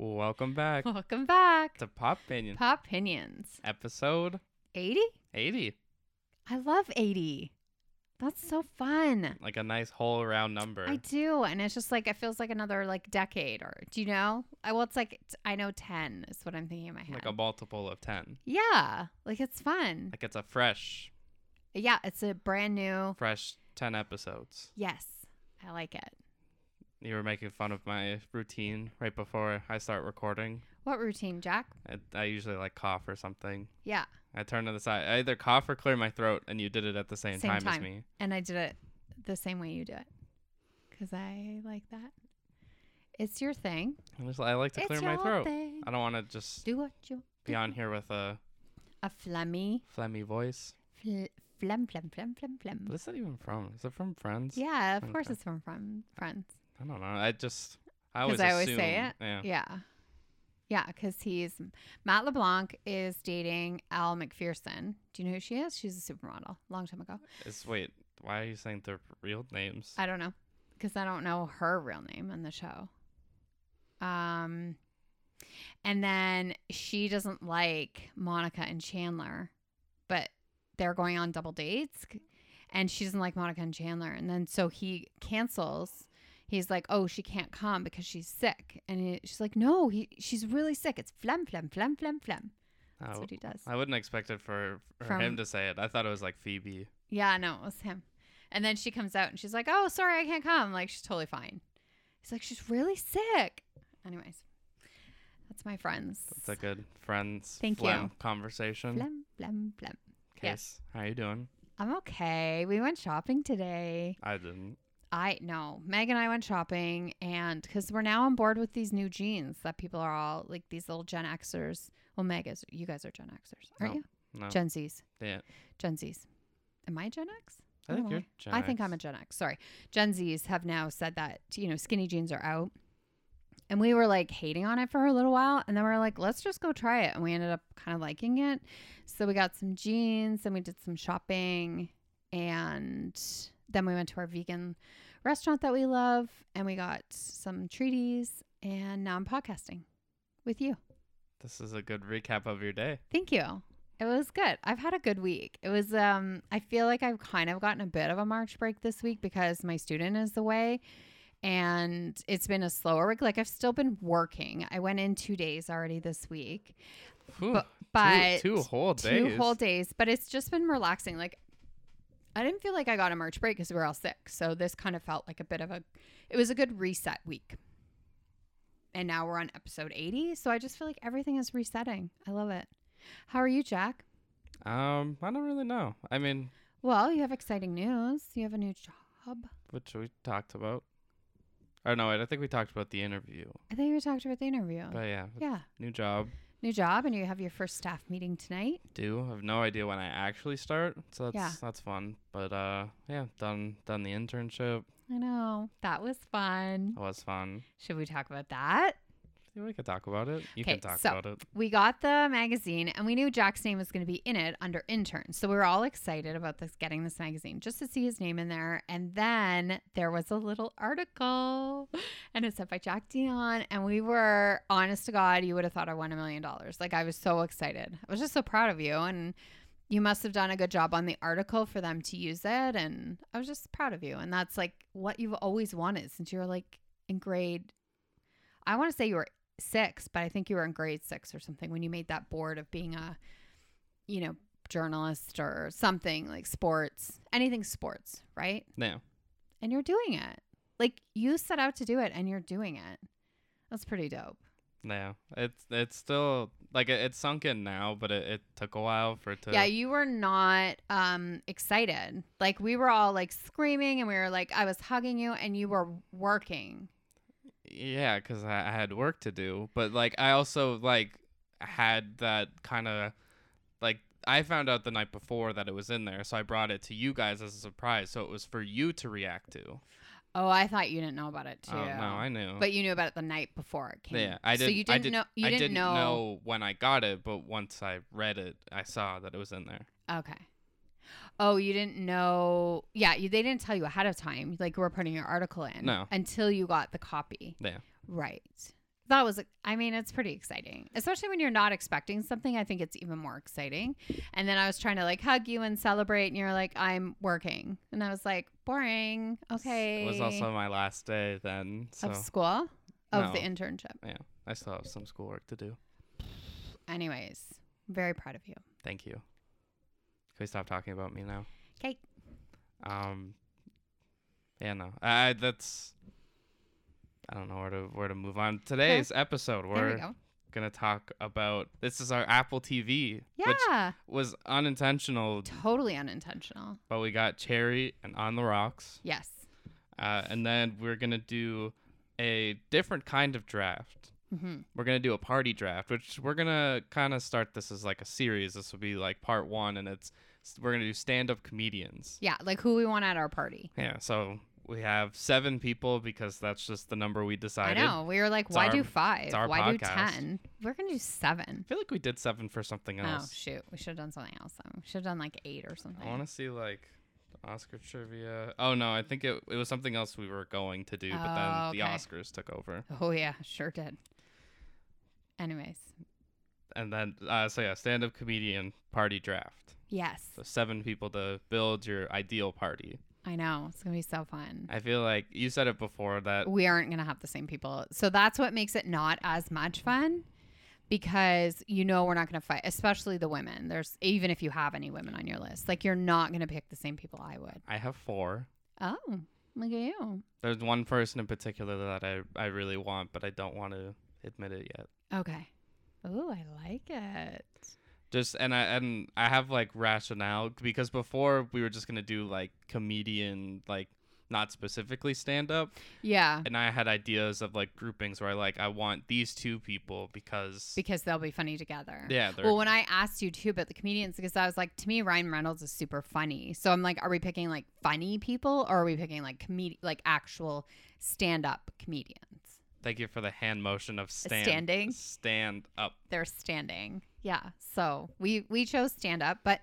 Welcome back Welcome back. to Pop Opinion, Pop Pinions. episode 80? 80. I love 80. That's so fun. Like a nice whole round number. I do. And it's just like, it feels like another like decade or, do you know? I, well, it's like, t- I know 10 is what I'm thinking in my head. like a multiple of 10. yeah. Like it's fun. Like it's a fresh, Yeah. It's a brand new. fresh 10 episodes. Yes. I like it. You were making fun of my routine right before I start recording. What routine, Jack? I, I usually like cough or something. Yeah. I turn to the side. I either cough or clear my throat, and you did it at the same, Same time, as time. me. And I did it the same way you do it because I like that. It's your thing. I, just, I like to it's clear my throat. thing. I don't want to just Do what you be on here with a A phlegmy. phlegmy voice. Fl- phlegm, phlegm, phlegm, phlegm, phlegm. What is that even from? Is it from Friends? Yeah, of course it's from, from Friends. I don't know. I just I always I always assume, say it. Yeah. Yeah. Yeah, because he's Matt LeBlanc is dating Elle Macpherson. Do you know who she is? She's a supermodel. Long time ago. Is wait, why are you saying their real names? I don't know because I don't know her real name in the show. Um, and then she doesn't like Monica and Chandler, but they're going on double dates, and she doesn't like Monica and Chandler. And then so he cancels. He's like, "Oh, she can't come because she's sick," and he, she's like, "No, he, she's really sick. It's phlegm, phlegm, phlegm, phlegm, phlegm." That's Oh, what he does. I wouldn't expect it for, for From- him to say it. I thought it was like Phoebe. Yeah, no, it was him. And then she comes out and she's like, "Oh, sorry, I can't come." Like she's totally fine. He's like, "She's really sick." Anyways, that's my friends. That's a good friends Thank phlegm you. conversation. Phlegm, phlegm, phlegm. Case, yes. how you doing? I'm okay. We went shopping today. I didn't. I know. Meg and I went shopping, and because we're now on board with these new jeans that people are all like these little Gen Xers. Well, Meg is. You guys are Gen Xers, aren't No. you? No. Gen Zs. yeah. Gen Zs. Am I Gen X? I think you're. Gen I think I'm a Gen X. Sorry. Gen Zs have now said that, you know, skinny jeans are out. And we were like hating on it for a little while. And then we are like, let's just go try it. And we ended up kind of liking it. So we got some jeans and we did some shopping. And then we went to our vegan restaurant that we love and we got some treaties. And now I'm podcasting with you. This is a good recap of your day. Thank you. It was good. I've had a good week. It was um I feel like I've kind of gotten a bit of a March break this week because my student is away and it's been a slower week. Like I've still been working. I went in 2 days already this week. But, but two, two whole days. two whole days, but it's just been relaxing. Like I didn't feel like I got a March break because we were all sick. So this kind of felt like a bit of a it was a good reset week. And now we're on episode 80, so I just feel like everything is resetting. I love it. How are you, Jack? Um, I don't really know. I mean, Well, you have exciting news. You have a new job. which we talked about. Or no, wait, I think we talked about the interview. I think we talked about the interview. But yeah, Yeah. new job. New job, and you have your first staff meeting tonight. do. I have no idea when I actually start, so that's Yeah. that's fun. But uh, yeah, done done the internship. I know. That was fun. That was fun. Should we talk about that? We could talk about it. You can talk so- about it. We got the magazine, and we knew Jack's name was going to be in it under intern. So we were all excited about this getting this magazine just to see his name in there. And then there was a little article, and it said by Jack Dion. And we were, honest to God, you would have thought I won a million dollars. Like I was so excited. I was just so proud of you, and you must have done a good job on the article for them to use it. And I was just proud of you. And that's like what you've always wanted since you were like in grade. I want to say you were six, but I think you were in grade six or something when you made that board of being a, you know, journalist or something like sports, anything sports, right? Yeah. And you're doing it. Like you set out to do it and you're doing it. That's pretty dope. Yeah. It's it's still like it, it's sunk in now, but it, it took a while for it to. yeah, you were not um excited. Like we were all like screaming and we were like I was hugging you and you were working. Yeah, because I, I had work to do, but like I also like had that kind of like I found out the night before that it was in there, so I brought it to you guys as a surprise, so it was for you to react to. Oh, I thought you didn't know about it too. Oh no, I knew. but you knew about it the night before it came. yeah, I So didn't. you didn't did, know you I didn't, didn't know. know when I got it, but once I read it, I saw that it was in there. Okay. Oh, you didn't know. Yeah, you, they didn't tell you ahead of time. Like we're putting your article in. No. Until you got the copy. Yeah. Right. that was I mean, it's pretty exciting. Especially when you're not expecting something. I think it's even more exciting. And then I was trying to like hug you and celebrate and you're like, I'm working. And I was like, boring. Okay. It was also my last day then. So of school? Of No. the internship. yeah, I still have some schoolwork to do. Anyways, very proud of you. Thank you. Can we stop talking about me now? 'Kay. Um. Yeah, no. I that's. I don't know where to where to move on. Today's episode, we're we go. gonna talk about. This is our Apple TV, which Yeah. was unintentional, Totally unintentional. but we got Cherry and On the Rocks, Yes. uh, and then we're gonna do a different kind of draft. Mm-hmm. We're gonna do a party draft, which we're gonna kind of start this as like a series. This will be like part one, and it's we're gonna do stand-up comedians. Yeah, like who we want at our party. Yeah, so we have seven people because that's just the number we decided. I know. We were like, It's why our- do five? Why do ten? We're gonna do seven. I feel like we did seven for something else. Oh shoot, we should have done something else. Then. We should have done like eight or something. I want to see like Oscar trivia. Oh no, I think it it was something else we were going to do, but then Oh, the. Oscars took over. Oh yeah, sure did. Anyways, And then uh, so yeah, stand-up comedian party draft. Yes, So seven people to build your ideal party. I know it's gonna be so fun. I feel like you said it before that we aren't gonna have the same people, so that's what makes it not as much fun. Because you know we're not gonna fight, especially the women. There's even if you have any women on your list, like you're not gonna pick the same people I would. I have four. Oh, look at you. There's one person in particular that I I really want, but I don't want to admit it yet. Okay. Oh, I like it. Just and I and I have like rationale because before we were just gonna do like comedian like not specifically stand up Yeah, and I had ideas of like groupings where I like I want these two people because because they'll be funny together. yeah Well, when I asked you too about the comedians, because I was like, to me, Ryan Reynolds is super funny. So I'm like, are we picking like funny people or are we picking like comedi- like actual stand up comedians? Thank you for the hand motion of stand Standing? stand up They're standing. Yeah. So we we chose stand up, but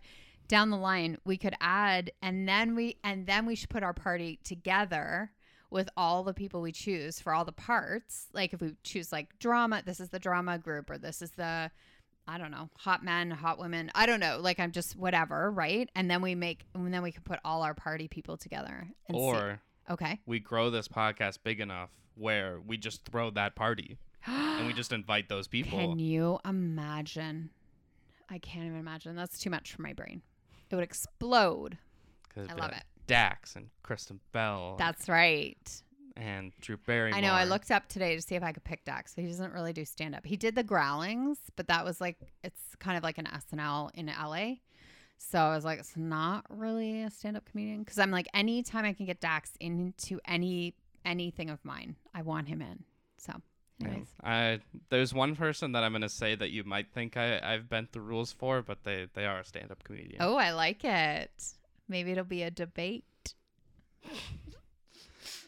down the line we could add and then we and then we should put our party together with all the people we choose for all the parts. Like if we choose like drama, this is the drama group or this is the I don't know, hot men, hot women. I don't know. Like I'm just whatever, right? And then we make and then we can put all our party people together or see. Okay. we grow this podcast big enough where we just throw that party and we just invite those people Can you imagine? I can't even imagine. That's too much for my brain. It would explode. 'Cause it'd I love like it. Dax and Kristen Bell That's right. and Drew Barrymore I know. I looked up today to see if I could pick Dax. He doesn't really do stand up. He did the Groundlings, but that was like it's kind of like an SNL in LA. So I was like, it's not really a stand up comedian because I'm like, anytime I can get Dax into any anything of mine, I want him in. So, Yeah. anyways, I there's one person that I'm gonna say that you might think I I've bent the rules for, but they they are a stand up comedian. oh, I like it. Maybe it'll be a debate.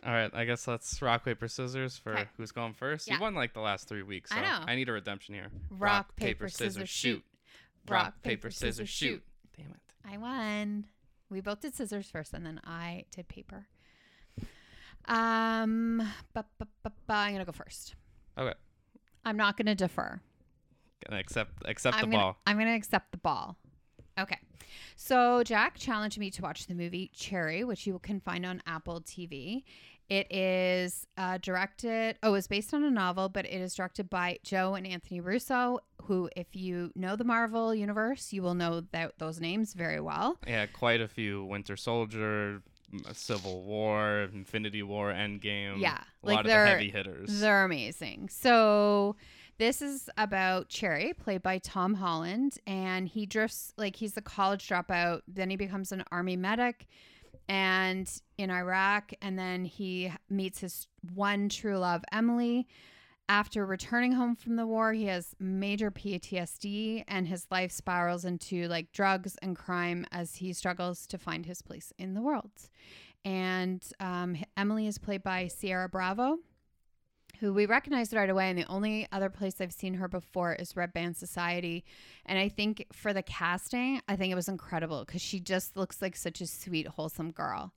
All right, I guess let's rock paper scissors for 'Kay. who's going first. Yeah. You won like the last three weeks, so I know. I need a redemption here. Rock, paper, scissors, shoot. Rock, paper, scissors, shoot. Damn it. I won. We both did scissors first, and then I did paper. Um, bu- bu- bu- I'm gonna go first. Okay. I'm not gonna defer. Gonna accept accept I'm the gonna, ball. I'm gonna accept the ball. Okay. So Jack challenged me to watch the movie Cherry, which you can find on Apple TV. It is uh, directed. Oh, it's based on a novel, but it is directed by Joe and Anthony Russo, who, if you know the Marvel universe, you will know that those names very well. Yeah, quite a few Winter Soldier, Civil War, Infinity War, Endgame. Yeah, a like lot of the heavy hitters. They're amazing. So this is about Cherry, played by Tom Holland, and he drifts like he's a college dropout. Then he becomes an army medic, and in Iraq, and then he meets his one true love, Emily. After returning home from the war, he has major PTSD, and his life spirals into like drugs and crime as he struggles to find his place in the world. And um, Emily is played by Ciara Bravo who we recognized right away. And the only other place I've seen her before is Red Band Society. And I think for the casting, I think it was incredible because she just looks like such a sweet, wholesome girl.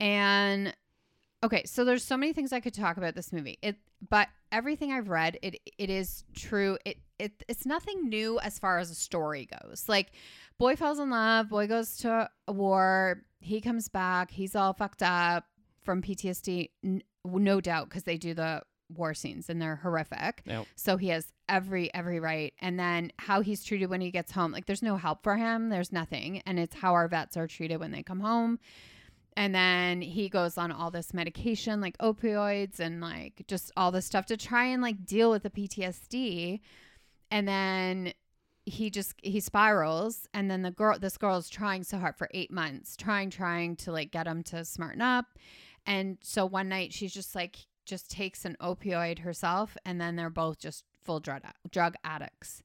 And okay, so there's so many things I could talk about this movie. It but everything I've read, it it is true. It it it's nothing new as far as a story goes. Like boy falls in love, boy goes to a war, he comes back, he's all fucked up from PTSD, n- no doubt because they do the war scenes and they're horrific. Yep. So he has every every right. And then how he's treated when he gets home, like there's no help for him. There's nothing, and it's how our vets are treated when they come home. And then he goes on all this medication, like opioids and like just all this stuff to try and like deal with the PTSD. And then he just he spirals and then the girl this girl is trying so hard for eight months trying trying to like get him to smarten up and so one night she's just like just takes an opioid herself and then they're both just full drug drug addicts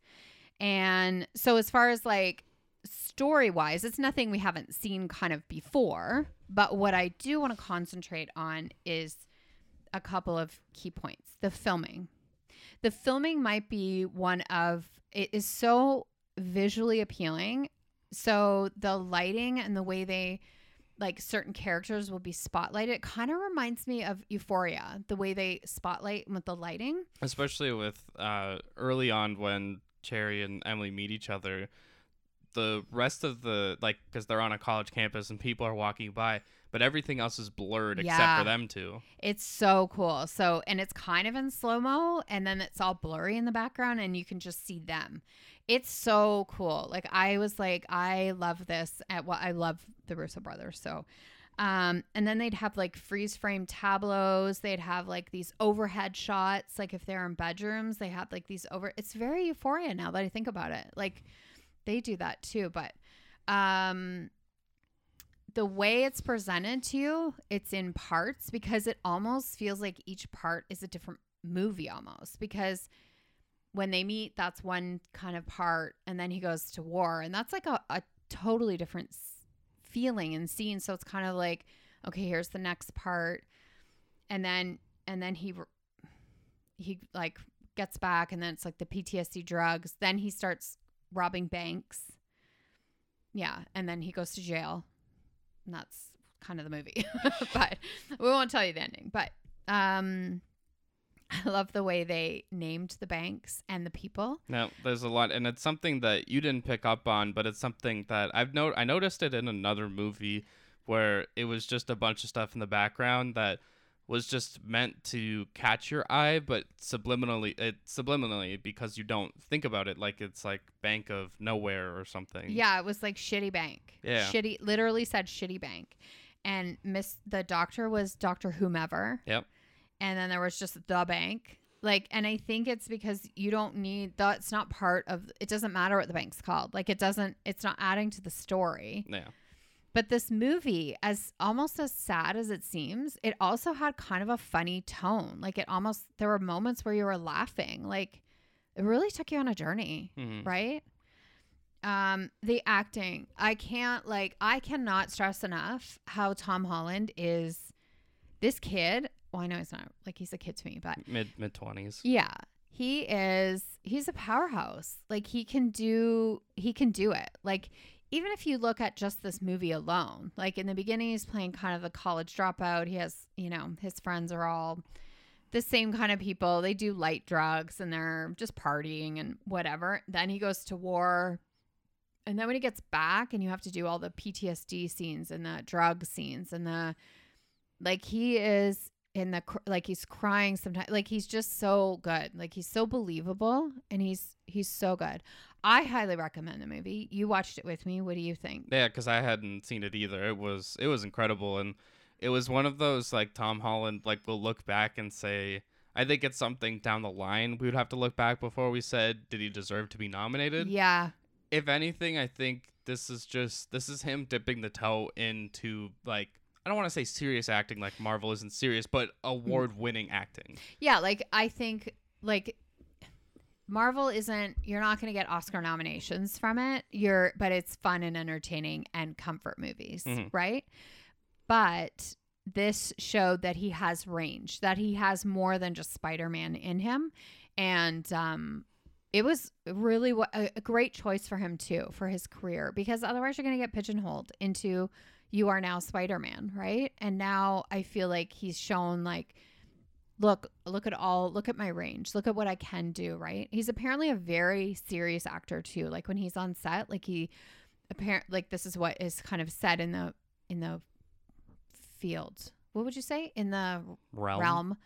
and so as far as like story wise it's nothing we haven't seen kind of before but what i do want to concentrate on is a couple of key points. The filming. The filming might be one of it is so visually appealing. So the lighting and the way they like certain characters will be spotlighted It kind of reminds me of euphoria the way they spotlight with the lighting. Especially with uh, early on when Cherry and Emily meet each other. The rest of the like because they're on a college campus and people are walking by, but everything else is blurred except for them two. It's so cool. So, and it's kind of in slow mo, and then it's all blurry in the background, and you can just see them. It's so cool. Like I was like, I love this. At what I love the Russo brothers. So, um, and then they'd have like freeze frame tableaus. They'd have like these overhead shots. Like if they're in bedrooms, they have like these over. It's very euphoria now that I think about it. Like they do that too, but um the way it's presented to you, it's in parts because it almost feels like each part is a different movie almost because when they meet, that's one kind of part, and then he goes to war, and that's like a, a totally different feeling and scene. So it's kind of like, okay, here's the next part, and then and then he he like gets back, and then it's like the PTSD drugs. Then he starts robbing banks. Yeah, and then he goes to jail. And that's kind of the movie. but we won't tell you the ending. But um I love the way they named the banks and the people. No, there's a lot, and it's something that you didn't pick up on, but it's something that I've no I noticed it in another movie where it was just a bunch of stuff in the background that was just meant to catch your eye, but subliminally, it subliminally because you don't think about it like it's like Bank of Nowhere or something. Yeah, it was like shitty bank. Yeah. Shitty literally said shitty bank. And Miss the doctor was Dr. Whomever. Yep. And then there was just the bank. Like and I think it's because you don't need that's not part of it doesn't matter what the bank's called. Like it doesn't it's not adding to the story. Yeah. But this movie, as almost as sad as it seems, it also had kind of a funny tone. Like it almost there were moments where you were laughing. Like it really took you on a journey, Mhm. right? Um, the acting, I can't like I cannot stress enough how Tom Holland is this kid. Well, I know he's not like he's a kid to me, but Mid mid twenties. yeah, he is. He's a powerhouse. Like he can do. He can do it. Like even if you look at just this movie alone, like in the beginning, he's playing kind of a college dropout. He has, you know, his friends are all the same kind of people. They do light drugs and they're just partying and whatever. Then he goes to war. And then when he gets back and you have to do all the PTSD scenes and the drug scenes and the like he is in the like he's crying sometimes like he's just so good. Like he's so believable and he's he's so good. I highly recommend the movie. You watched it with me. What do you think? Yeah, because I hadn't seen it either. It was it was incredible, and it was one of those like Tom Holland like we'll look back and say, I think it's something down the line we would have to look back before we said, did he deserve to be nominated? yeah. If anything, I think this is just this is him dipping the toe into like I don't want to say serious acting like Marvel isn't serious, but award winning acting. yeah like i think like marvel isn't you're not going to get oscar nominations from it you're but it's fun and entertaining and comfort movies Mhm. right but this showed that he has range that he has more than just spider-man in him and um it was really a, a great choice for him too for his career because otherwise you're going to get pigeonholed into you are now Spider-Man, right? And now I feel like he's shown like look look at all look at my range. Look at what i can do right? He's apparently a very serious actor too. Like when he's on set like he apparent like this is what is kind of said in the in the field. What would you say? In the Realm. realm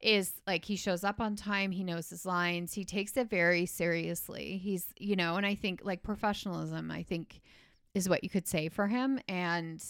is like he shows up on time. He knows his lines. He takes it very seriously. He's you know and i think like professionalism i think is what you could say for him and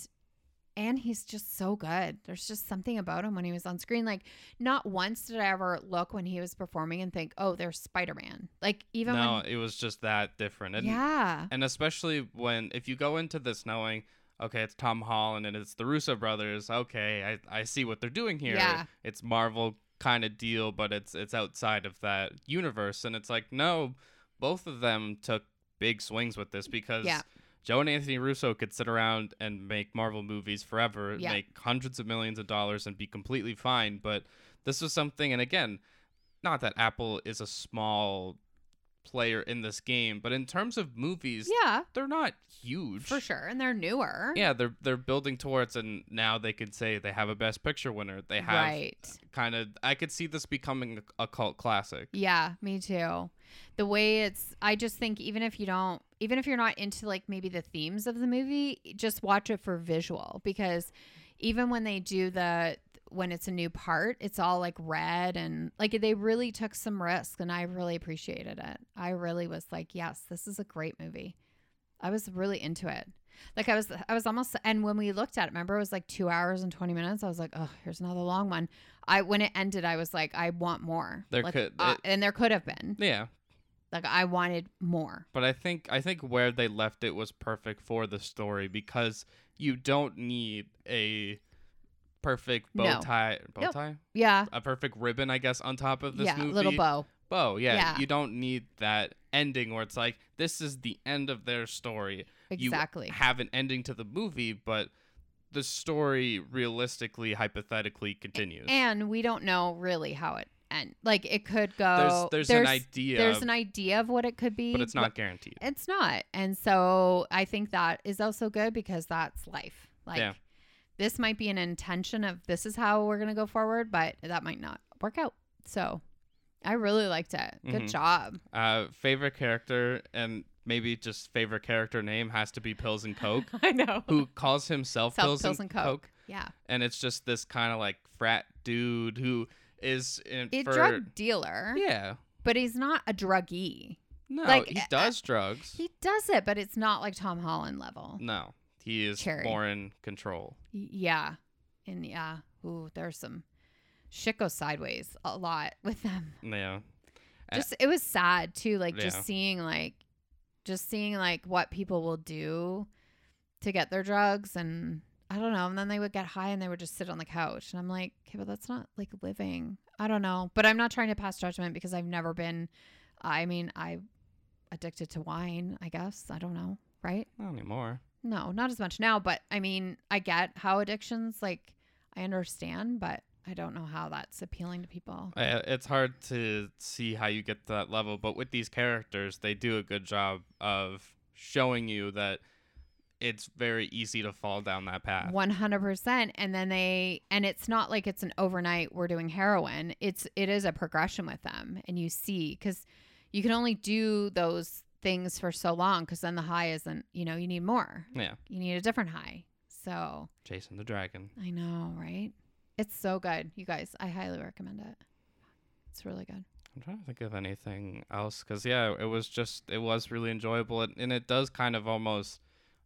and he's just so good there's just something about him when he was on screen like not once did i ever look when he was performing and think oh there's spider-man like even no, when it was just that different. And, yeah and especially when if you go into this knowing okay it's tom holland and it's the russo brothers okay i, I see what they're doing here Yeah. it's marvel kind of deal but it's it's outside of that universe and it's like no both of them took big swings with this because Yeah. Joe and anthony russo could sit around and make marvel movies forever Yeah. make hundreds of millions of dollars and be completely fine but this was something and again not that apple is a small player in this game but in terms of movies yeah. they're not huge. For sure and they're newer. Yeah they're they're building towards and now they could say they have a best picture winner. They have right. kind of i could see this becoming a, a cult classic. Yeah, me too. The way it's, I just think even if you don't, even if you're not into like maybe the themes of the movie, just watch it for visual because even when they do the, when it's a new part, it's all like red and like they really took some risk and I really appreciated it. I really was like, yes, this is a great movie. I was really into it. Like I was, I was almost, and when we looked at it, remember it was like two hours and 20 minutes. I was like, oh, here's another long one. I, when it ended, I was like, I want more. There Like, could- uh, it- and there could have been yeah like I wanted more. but i think i think where they left it was perfect for the story because you don't need a perfect bow No. tie bow Nope. tie Yeah. a perfect ribbon i guess on top of this yeah. movie Little bow. bow yeah, Yeah. you don't need that ending where it's like this is the end of their story Exactly. you have an ending to the movie, but the story realistically, hypothetically continues. and we don't know really how it end. Like it could go. there's there's, an idea, There's an idea of what it could be, but it's not guaranteed. It's not. And so I think that is also good because that's life. Like Yeah. this might be an intention of this is how we're gonna go forward, but that might not work out. So I really liked it. Good Mhm. job. Uh, favorite character and maybe just favorite character name has to be Pills and Coke. I know. Who calls himself Self- Pills, Pills and and Coke. Coke. Yeah. and it's just this kind of like frat dude who is in A for drug dealer, yeah. but he's not a druggie. No, Like, he uh, does drugs. He does it, but it's not like Tom Holland level. no, he is Cherry. more in control. Yeah. And yeah. Ooh, there's some shit goes sideways a lot with them. Yeah, Uh, Just it was sad too, like Yeah. just seeing like just seeing like what people will do to get their drugs and I don't know. And then they would get high and they would just sit on the couch. And I'm like, okay, but that's not like living. I don't know. But I'm not trying to pass judgment because I've never been I mean, I addicted to wine, I guess. I don't know. Right? not anymore. No, not as much now, but I mean, I get how addictions like I understand, but I don't know how that's appealing to people. It's hard to see how you get to that level, but with these characters, they do a good job of showing you that it's very easy to fall down that path. 100% and then they and it's not like it's an overnight we're doing heroin. It's it is a progression with them and you see cuz you can only do those things for so long cuz then the high isn't, you know, you need more. Yeah, You need a different high. So, chasing the dragon. I know, right? It's so good. You guys, I highly recommend it. It's really good. I'm trying to think of anything else because yeah, it was just it was really enjoyable and, and it does kind of almost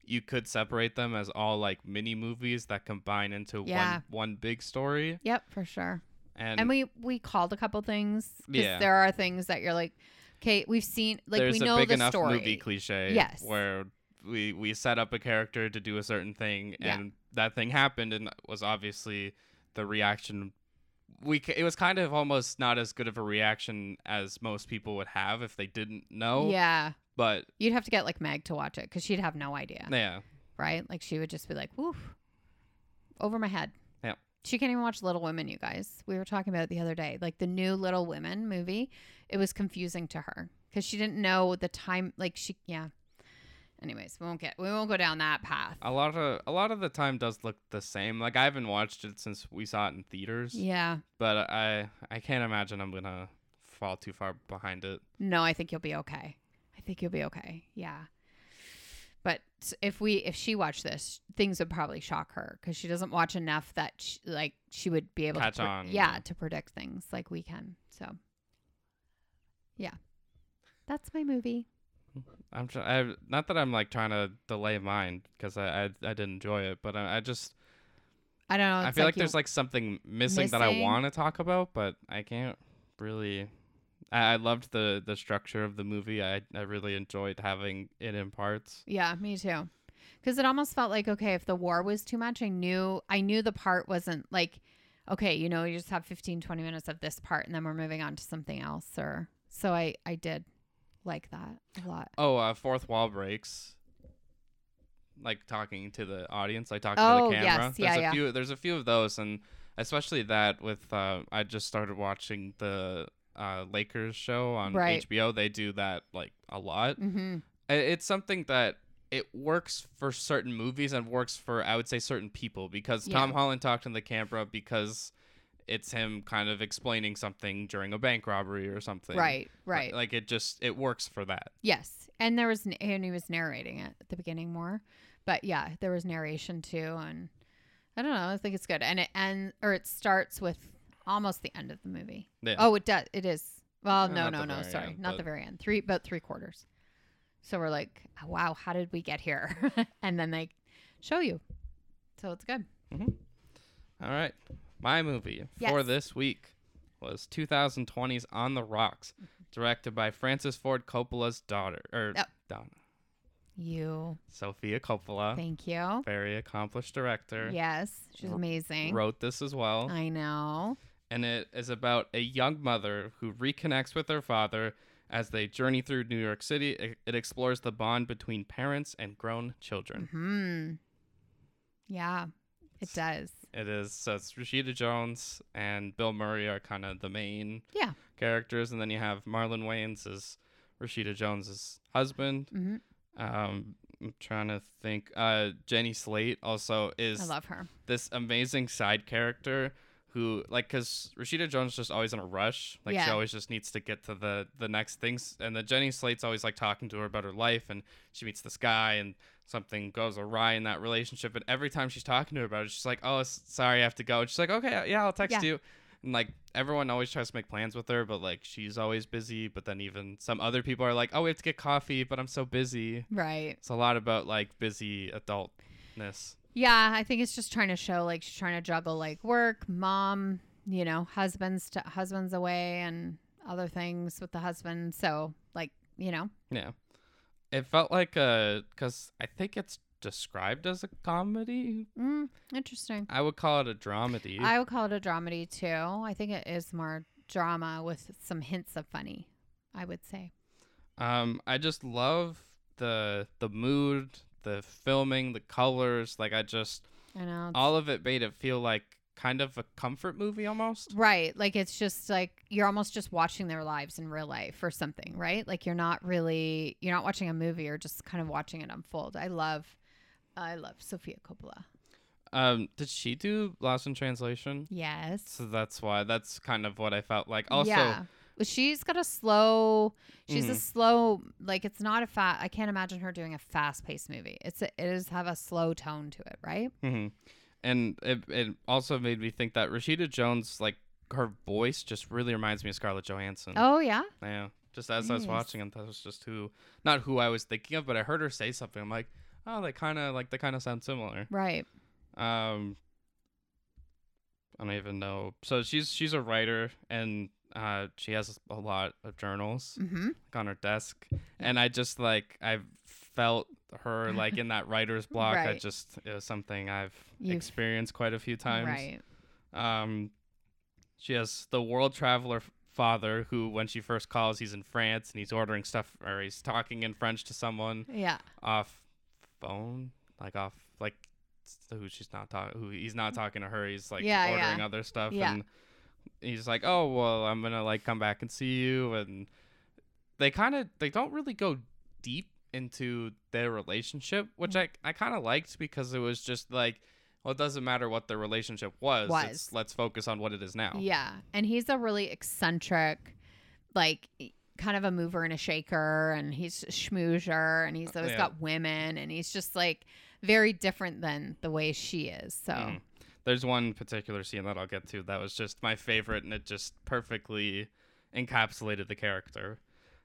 you could separate them as all like mini movies that combine into Yeah. one one big story Yep, for sure. and, and we we called a couple things because Yeah. there are things that you're like okay we've seen like there's we a know big the enough story movie cliche Yes. where we we set up a character to do a certain thing Yeah. and that thing happened and was obviously the reaction we it was kind of almost not as good of a reaction as most people would have if they didn't know yeah but you'd have to get like meg to watch it because she'd have no idea yeah right like she would just be like woof over my head Yeah. she can't even watch little women you guys we were talking about it the other day like the new little women movie it was confusing to her because she didn't know the time like she yeah anyways, we won't get we won't go down that path. A lot of a lot of the time does look the same. Like I haven't watched it since we saw it in theaters, Yeah. but I I can't imagine I'm gonna fall too far behind it. No, I think you'll be okay. I think you'll be okay. Yeah. But if we if she watched this, things would probably shock her because she doesn't watch enough that she, like she would be able Catch to pre- on, Yeah, to predict things like we can. So, yeah, that's my movie. Mm-hmm. I'm tr- I, not that I'm like trying to delay mine because I, I I did enjoy it, but I, I just I don't know. I feel like, you- there's like something missing, that I want to talk about, but I can't really. I, I loved the the structure of the movie. I I really enjoyed having it in parts. Yeah, me too. Because it almost felt like okay, if the war was too much, I knew I knew the part wasn't like okay, you know, you just have 15 20 minutes of this part and then we're moving on to something else or so I I did like that a lot. Oh, uh, fourth wall breaks. Like talking to the audience, like talking Oh, to the camera. yes. There's Yeah, a yeah. few. There's a few of those, and especially that with. Uh, I just started watching the uh, Lakers show on Right. HBO. They do that like a lot. Mhm. It's something that it works for certain movies and works for I would say certain people because Tom Holland talked in the camera because it's him kind of explaining something during a bank robbery or something. Right, right. Like it just it works for that. yes. And there was and he was narrating it at the beginning more. But yeah, there was narration too and I don't know, I think it's good. And it ends or it starts with almost the end of the movie. Yeah. Oh, it does. It is. Well, Uh, no, no, no. Sorry, end, not the very end. Three, about three quarters. So we're like, wow, how did we get here? and then they show you. So it's good. All right. My movie for this week was 2020's On the Rocks, directed by Francis Ford Coppola's daughter, or Yep. Donna, You. Sofia Coppola, Thank you. very accomplished director. Yes, she's amazing. Wrote this as well. I know. And it is about a young mother who reconnects with her father as they journey through New York City. It, explores the bond between parents and grown children. Hmm. Yeah, it does. It is so it's Rashida Jones and Bill Murray are kind of the main Yeah. characters, and then you have Marlon Wayans as Rashida Jones's husband. hmm Um, I'm trying to think. Uh, Jenny Slate also is I love her. this amazing side character who like because Rashida Jones just always in a rush. Like she always just needs to get to the the next things. And then Jenny Slate's always like talking to her about her life and she meets this guy and something goes awry in that relationship. And every time she's talking to her about it she's like oh sorry I have to go. And she's like okay yeah I'll text Yeah. you. And like everyone always tries to make plans with her but like she's always busy. But then even some other people are like oh we have to get coffee but I'm so busy. Right. it's a lot about like busy adultness Yeah, I think it's just trying to show like she's trying to juggle like work, mom, you know, husband's to, husband's away and other things with the husband. So like, you know, Yeah. It felt like a cuz I think it's described as a comedy. mm, interesting. I would call it a dramedy. I would call it a dramedy too. I think it is more drama with some hints of funny. I would say. um I just love the the mood, the filming, the colors, like I just I know. all of it made it feel like kind of a comfort movie almost. Right. Like it's just like you're almost just watching their lives in real life or something, right? Like you're not really you're not watching a movie or just kind of watching it unfold. I love I love Sofia Coppola. Um did she do Lost in Translation? Yes. So that's why that's kind of what I felt like. Also, yeah. She's got a slow she's a Mhm. slow like it's not a fat I can't imagine her doing a fast paced movie. It's a, it is have a slow tone to it, right? hmm And it, it also made me think that Rashida Jones, like her voice, just really reminds me of Scarlett Johansson. Oh yeah. Yeah. Just as I was watching and that was just who, not who I was thinking of, but I heard her say something. I'm like, oh, they kind of like they kind of sound similar. Right. Um, I don't even know. So she's she's a writer and uh she has a lot of journals Mhm. like, on her desk, and I just like I've felt her like in that writer's block. I just it was something I've You've- experienced quite a few times. Right. Um, she has the world traveler father who, when she first calls, he's in France and he's ordering stuff or he's talking in French to someone Yeah. off phone, like off like who she's not talking, who he's not talking to her. He's like Yeah, ordering yeah. other stuff, Yeah. and he's like, "Oh well, I'm gonna like come back and see you." And they kind of they don't really go deep into their relationship, which Mm. I I kind of liked because it was just like, well, it doesn't matter what their relationship was. Was. It's, let's focus on what it is now. Yeah. And he's a really eccentric, like kind of a mover and a shaker, and he's a schmoozer, and he's always Yeah. got women, and he's just like very different than the way she is. So Mm. There's one particular scene that I'll get to that was just my favorite, and it just perfectly encapsulated the character.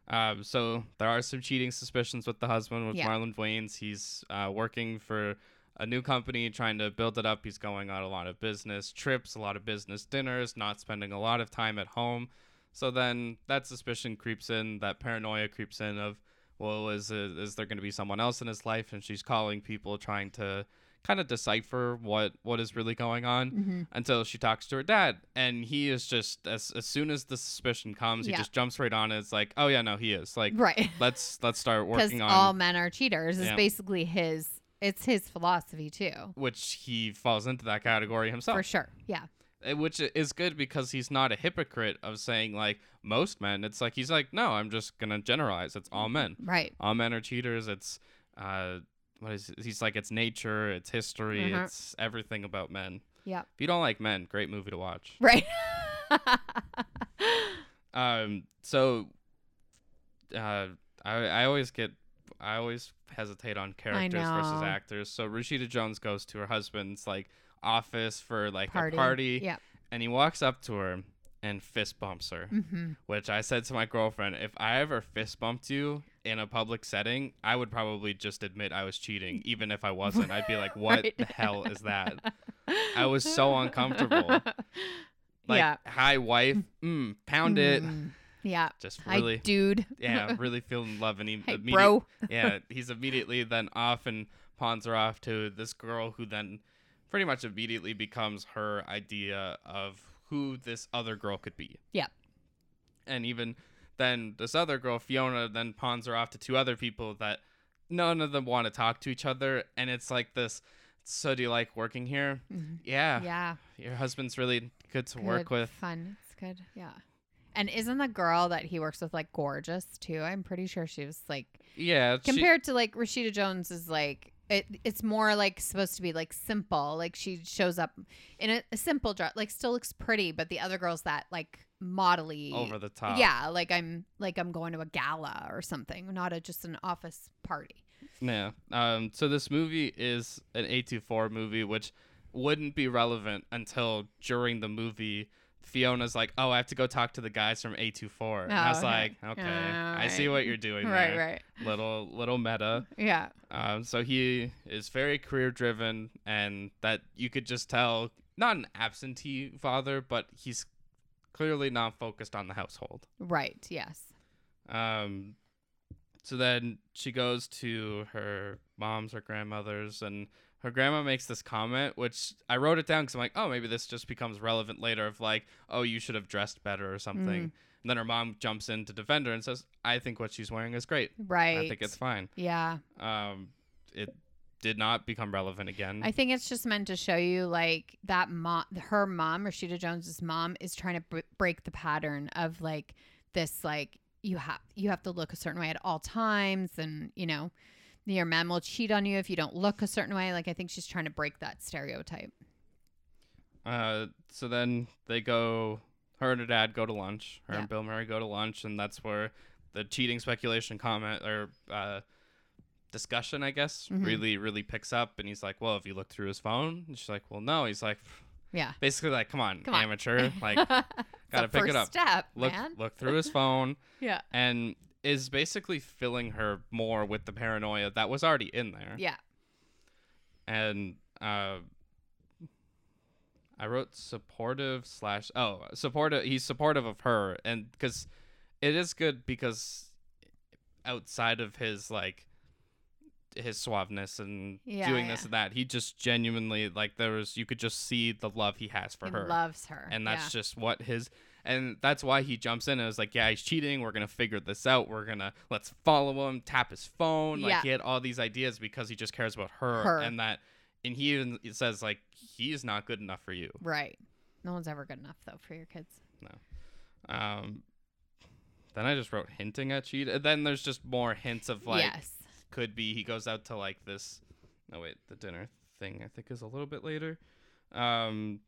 Um, so there are some cheating suspicions with the husband, with Yeah. Marlon Wayans. He's uh, working for a new company, trying to build it up. He's going on a lot of business trips, a lot of business dinners, not spending a lot of time at home. So then that suspicion creeps in, that paranoia creeps in of, well, is is there going to be someone else in his life? And she's calling people, trying to kind of decipher what what is really going on Mhm. until she talks to her dad and he is just as as soon as the suspicion comes he just jumps right on it it's like oh yeah no he is like right. let's let's start working on all men are cheaters is basically his. It's his philosophy too, which he falls into that category himself for sure. Yeah. Uh, which is good because he's not a hypocrite of saying like most men it's like he's like no i'm just gonna generalize it's all men Right. all men are cheaters it's uh what is it? he's like it's nature it's history Mhm. it's everything about men Yep. if you don't like men great movie to watch Right. Um. So, uh, I I always get I always hesitate on characters versus actors. So Rashida Jones goes to her husband's like office for like party. a party, Yep. and he walks up to her and fist bumps her. hmm Which I said to my girlfriend, if I ever fist bumped you in a public setting, I would probably just admit I was cheating, even if I wasn't. I'd be like, "What Right. the hell is that?" I was so uncomfortable. Like, yeah. "Hi, wife, mm, pound it." Mm. Yeah. Just Hi, really, dude. yeah, really feeling love, and he Hey, bro. yeah, he's immediately then off and pawns her off to this girl who then pretty much immediately becomes her idea of who this other girl could be. Yeah. And even then, this other girl, Fiona, then pawns her off to two other people that none of them want to talk to each other, and it's like this. So do you like working here? Mhm. Yeah. Yeah. Your husband's really good to work with. Fun. It's good. Yeah. And isn't the girl that he works with like gorgeous too? I'm pretty sure she was like Yeah. she- compared to like Rashida Jones is like it, it's more like supposed to be like simple. Like she shows up in a, a simple dress, like still looks pretty, but the other girl's that like modelly over the top. Yeah, like I'm like I'm going to a gala or something, not a just an office party. Yeah. Um. So this movie is an A24 movie, which wouldn't be relevant until during the movie. Fiona's like, "Oh, I have to go talk to the guys from A24," and I Oh, was okay. like, "Okay, I see what you're doing Right, there. right. Little, little meta." Yeah. Um. So he is very career driven, and that you could just tell, not an absentee father, but he's clearly not focused on the household. Right. Yes. Um, so then she goes to her mom's or grandmother's, and her grandma makes this comment, which I wrote it down because I'm like, oh, maybe this just becomes relevant later of like, oh, you should have dressed better or something. Mm. And then her mom jumps in to defend her and says, I think what she's wearing is great. Right. I think it's fine. Yeah. Um, it did not become relevant again. I think it's just meant to show you like that mom, her mom, Rashida Jones's mom, is trying to br- break the pattern of like this like you have you have to look a certain way at all times, and you know your man will cheat on you if you don't look a certain way. Like I think she's trying to break that stereotype. Uh, so then they go. Her and her dad go to lunch. Her Yeah. and Bill Murray go to lunch, and that's where the cheating speculation comment or uh, discussion, I guess, Mhm. really, really picks up. And he's like, "Well, have you looked through his phone?" And she's like, "Well, no." He's like, Yeah. basically, like, "Come on, Come on. amateur, like, gotta pick it first up. Step, look, man. look through his phone." Yeah. And is basically filling her more with the paranoia that was already in there. Yeah. and uh, I wrote supportive slash oh supportive. He's supportive of her, and because it is good because outside of his like his suaveness and Yeah, doing this yeah. and that, he just genuinely like there was you could just see the love he has for he her, loves her. and that's yeah. just what his. And that's why he jumps in and is like, "Yeah, he's cheating. We're gonna figure this out. We're gonna let's follow him, tap his phone. Like Yeah. he had all these ideas because he just cares about her, Her. and that and he even says like he's not good enough for you. right. No one's ever good enough though for your kids. No. Um, then I just wrote hinting at cheat. and Then there's just more hints of like yes. could be he goes out to like this. No wait, the dinner thing I think is a little bit later. Um,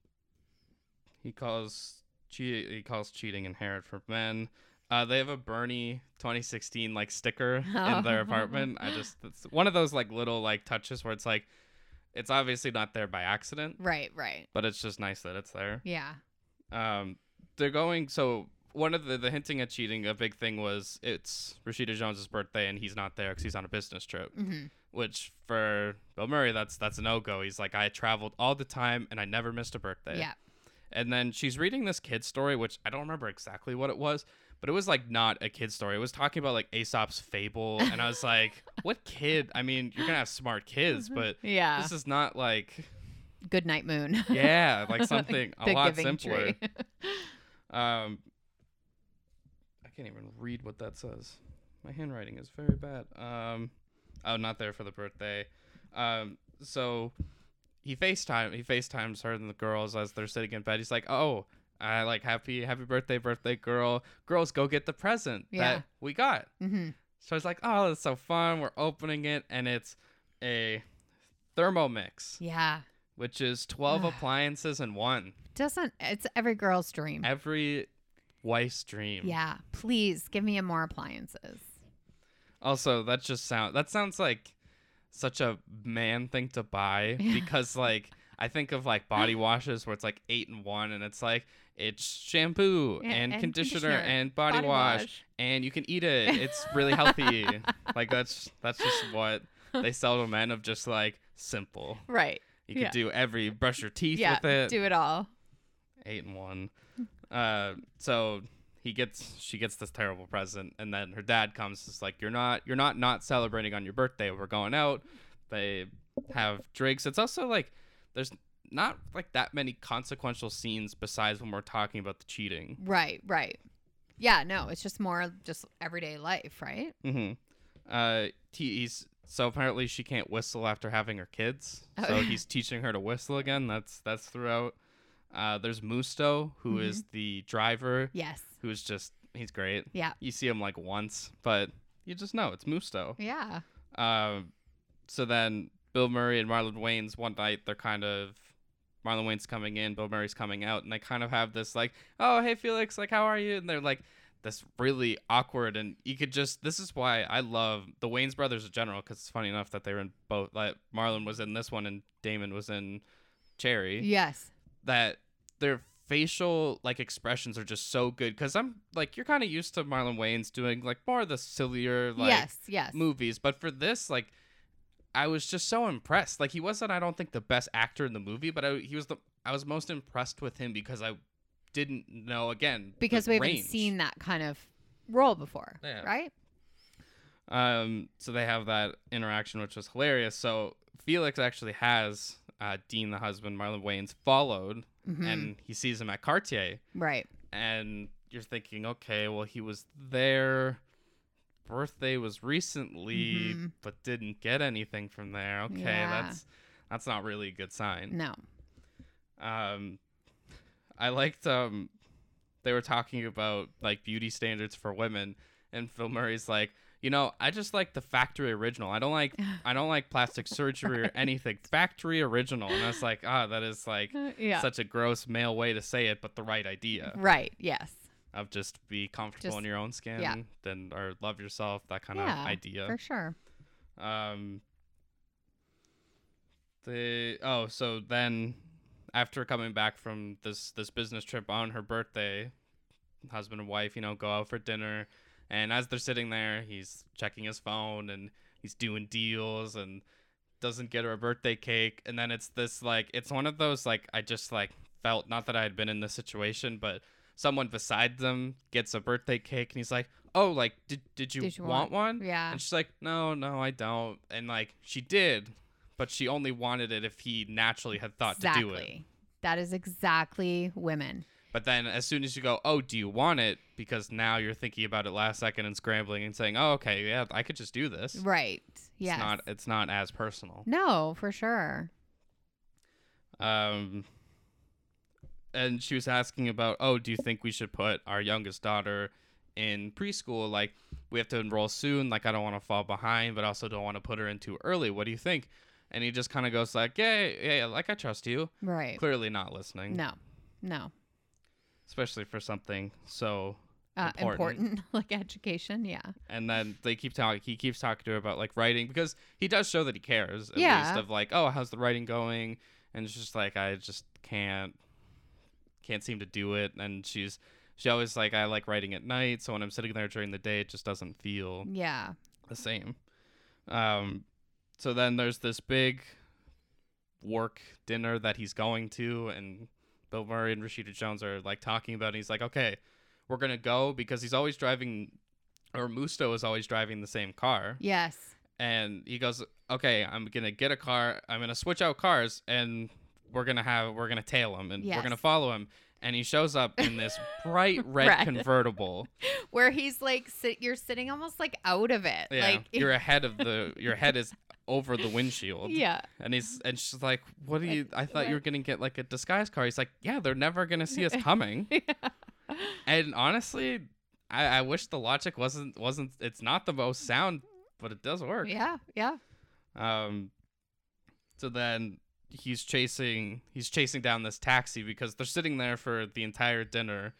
he calls che- he calls cheating inherent for men. Uh, they have a Bernie 2016 like sticker in their apartment. I just it's one of those like little like touches where it's like it's obviously not there by accident, Right, right. but it's just nice that it's there. Yeah. Um, they're going so one of the the hinting at cheating. A big thing was it's Rashida Jones's birthday and he's not there because he's on a business trip. hmm Which for Bill Murray, that's that's a no go. He's like, I traveled all the time and I never missed a birthday. Yeah. And then she's reading this kid story, which I don't remember exactly what it was, but it was like not a kid story. It was talking about like Aesop's fable, and I was like, what kid? I mean, you're gonna have smart kids, but Yeah. this is not like Good night, moon. yeah, like something a lot simpler. Um, I can't even read what that says. My handwriting is very bad. Um, oh, not there for the birthday. Um, so he FaceTime he FaceTimes her and the girls as they're sitting in bed. He's like, "Oh, I like happy happy birthday, birthday girl. Girls, go get the present Yeah. that we got." hmm So it's like, "Oh, that's so fun. We're opening it, and it's a Thermomix, Yeah. which is twelve appliances in one. Doesn't it's every girl's dream. Every wife's dream." yeah. Please give me more appliances. Also, that just sound that sounds like such a man thing to buy because like I think of like body washes where it's like eight and one and it's like it's shampoo Yeah, and, and conditioner, conditioner, and body, Body wash, wash. and you can eat it. It's really healthy. like that's that's just what they sell to men of just like simple. Right. You can do every brush your teeth Yeah. with it. Do it all. eight and one. Uh, so he gets she gets this terrible present, and then her dad comes. It's like you're not you're not not celebrating on your birthday. We're going out. They have drinks. It's also like there's not like that many consequential scenes besides when we're talking about the cheating. Right. Right. Yeah. No, it's just more just everyday life, right? Mm-hmm. Uh, he, he's so apparently she can't whistle after having her kids. Oh, So he's teaching her to whistle again. That's that's throughout. Uh, there's Musto, who is the driver. Yes. who's just he's great. Yeah. You see him like once, but you just know it's Musto. Yeah. Um, so then Bill Murray and Marlon Wayans one night they're kind of Marlon Wayans coming in, Bill Murray's coming out, and they kind of have this like, oh hey Felix, like how are you? And they're like this really awkward, and you could just this is why I love the Wayans brothers in general because it's funny enough that they were in both. Like Marlon was in this one and Damon was in Cherry Yes. That their facial like expressions are just so good because I'm like you're kind of used to Marlon Wayans doing like more of the sillier like yes. Yes. movies, but for this like I was just so impressed. Like he wasn't I don't think the best actor in the movie, but I, he was the I was most impressed with him because I didn't know again because we haven't range. seen that kind of role before, Yeah. right? Um, so they have that interaction, which was hilarious. So Felix actually has uh, Dean, the husband, Marlon Wayans, followed, Mhm. and he sees him at Cartier. right. and you're thinking, okay, well, he was there. Birthday was recently, Mhm. but didn't get anything from there. Okay, Yeah. that's that's not really a good sign. No. Um, I liked um, they were talking about like beauty standards for women, and Bill Murray's like, you know, I just like the factory original. I don't like I don't like plastic surgery or anything. Factory original, and I was like, ah, that is like yeah. such a gross male way to say it, but the right idea right. Yes. of just be comfortable Just- in your own skin yeah. then or love yourself that kind Yeah, of idea For sure. um the oh so then after coming back from this this business trip on her birthday husband and wife you know go out for dinner and as they're sitting there he's checking his phone and he's doing deals and doesn't get her a birthday cake and then it's this like it's one of those like i just like felt not that i had been in this situation but someone beside them gets a birthday cake and he's like oh like did, did you Did you want, want- one Yeah. and she's like no no i don't and like she did but she only wanted it if he naturally had thought exactly. to do it That is exactly women. But then as soon as you go oh do you want it because now you're thinking about it last second and scrambling and saying oh okay yeah i could just do this Right. Yeah. it's not it's not as personal no, for sure. um and she was asking about oh do you think we should put our youngest daughter in preschool. Like, we have to enroll soon. Like, I don't want to fall behind, but also don't want to put her in too early. What do you think? And he just kind of goes like, yeah, yeah, yeah, like I trust you. Right. Clearly not listening, No. No. Especially for something so. Uh, Important. important. like education. Yeah. And then they keep talking. He keeps talking to her about like writing because he does show that he cares. At Yeah. least of like, oh, how's the writing going? And it's just like I just can't, can't seem to do it. And she's she always like I like writing at night. So when I'm sitting there during the day, it just doesn't feel Yeah. the same. Um, so then there's this big work dinner that he's going to, and Bill Murray and Rashida Jones are like talking about. It. He's like, okay, we're gonna go because he's always driving, or Musto is always driving the same car, Yes. and he goes, okay, I'm gonna get a car. I'm gonna switch out cars, and we're gonna have we're gonna tail him, and we're gonna follow him. And he shows up in this bright red, Red. convertible. Where he's like, sit, you're sitting almost like out of it. Yeah, Like, you're ahead of the. Your head is over the windshield. yeah. And he's and she's like, "What do you? I thought you were gonna get like a disguise car." He's like, "Yeah, they're never gonna see us coming." and honestly, I, I wish the logic wasn't wasn't. It's not the most sound, but it does work. yeah. Yeah. Um. So then he's chasing he's chasing down this taxi because they're sitting there for the entire dinner,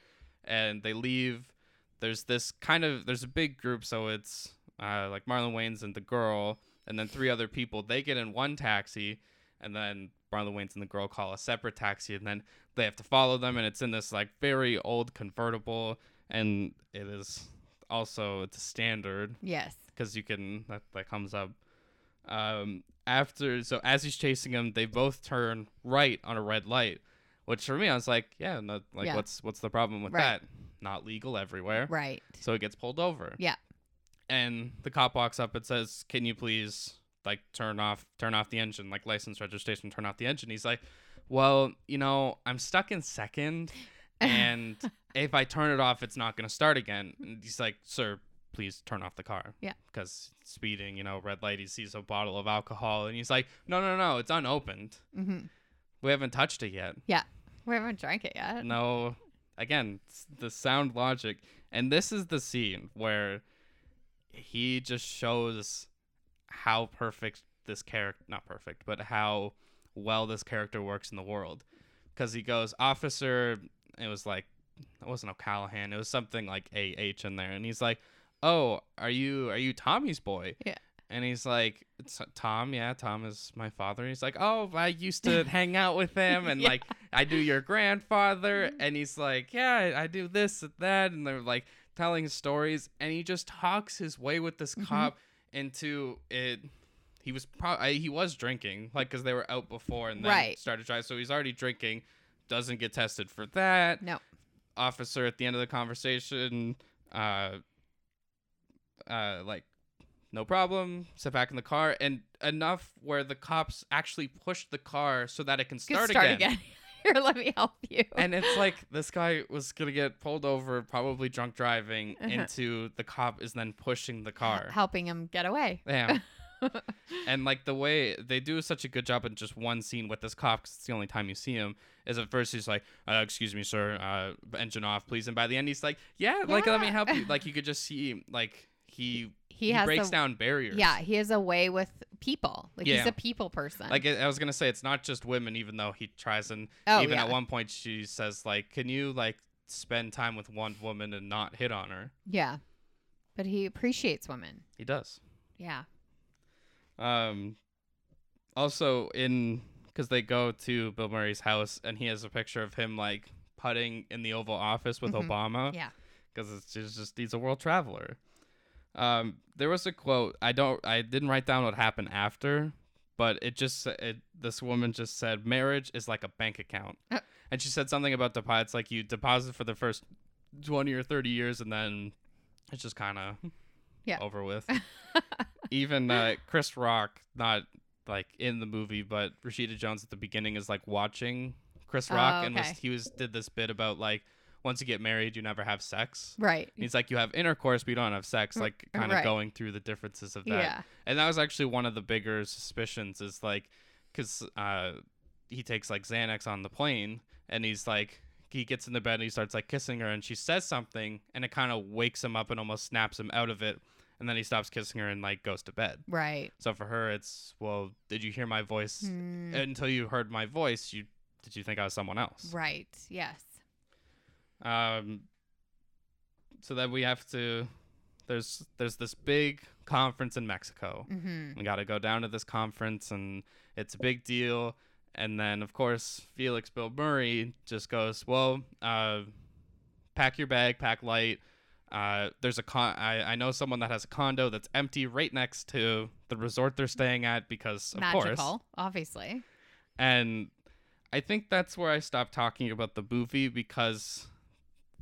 and they leave. There's this kind of there's a big group, so it's uh, like Marlon Wayans and the girl, and then three other people. They get in one taxi, and then Marlon Wayans and the girl call a separate taxi, and then they have to follow them, and it's in this like very old convertible, and it is also it's a standard Yes. because you can that that comes up. Um, after so as he's chasing him, they both turn right on a red light, which for me I was like, yeah, no, like Yeah. what's what's the problem with Right. that? Not legal everywhere. Right. So he gets pulled over. Yeah. And the cop walks up and says, "Can you please like turn off turn off the engine, like license registration, turn off the engine?" He's like, "Well, you know, I'm stuck in second, and if I turn it off, it's not going to start again." And he's like, "Sir, please turn off the car." Yeah. Because speeding, you know, red light. He sees a bottle of alcohol, and he's like, "No, no, no, it's unopened. hmm We haven't touched it yet." Yeah. We haven't drank it yet. no again the sound logic and this is the scene where he just shows how perfect this character not perfect but how well this character works in the world because he goes officer it was like it wasn't o'callahan it was something like ah in there and he's like oh are you are you tommy's boy Yeah. and he's like it's tom yeah tom is my father And he's like oh i used to hang out with him and Yeah. like I do your grandfather, and he's like, yeah, I, do this and that, and they're like telling stories, and he just talks his way with this Mhm. cop into it. He was probably he was drinking, like because they were out before and then Right. started driving, so he's already drinking. Doesn't get tested for that. No. Officer at the end of the conversation, uh, uh, like no problem. Sit back in the car, and enough where the cops actually push the car so that it can start, start again. again. Here, let me help you. And it's like this guy was gonna get pulled over, probably drunk driving, Uh-huh. into the cop is then pushing the car. helping him get away. Yeah. and like the way they do such a good job in just one scene with this cop, 'cause it's the only time you see him, is at first he's like, uh, "Excuse me, sir, uh, engine off, please." And by the end, he's like, "Yeah, like let me help you." Like you could just see like he He, he, has breaks a, down barriers. Yeah, he has a way with people. Like he's a people person. Like I was gonna say, it's not just women, even though he tries and oh even yeah, at one point she says like, "Can you like spend time with one woman and not hit on her?" yeah. But he appreciates women. He does. Yeah. Um, also in because they go to Bill Murray's house and he has a picture of him like putting in the Oval Office with Mhm. Obama. Yeah. Because it's just, just he's a world traveler. Um, there was a quote. I don't. I didn't write down what happened after, but it just it, this woman just said marriage is like a bank account, Uh. and she said something about deposits like you deposit for the first twenty or thirty years and then it's just kind of Yeah. over with. Even uh, Chris Rock, not like in the movie, but Rashida Jones at the beginning is like watching Chris Oh, Rock and was he was did this bit about like once you get married, you never have sex. right. And He's like, you have intercourse, but you don't have sex. Like, kind of right. going through the differences of that. Yeah. And that was actually one of the bigger suspicions is like, because uh, he takes like Xanax on the plane, and he's like, he gets in the bed and he starts like kissing her and she says something and it kind of wakes him up and almost snaps him out of it and then he stops kissing her and like goes to bed. Right. So for her it's well, did you hear my voice Hmm. until you heard my voice, you did you think I was someone else? Right. Yes. Um so then we have to there's there's this big conference in Mexico. Mm-hmm. We got to go down to this conference, and it's a big deal. And then, of course, Felix Bill Murray just goes, "Well, uh, pack your bag, pack light. Uh, there's a con. I, I know someone that has a condo that's empty right next to the resort they're staying at because, of Magical, course. obviously. And I think that's where I stopped talking about the movie because."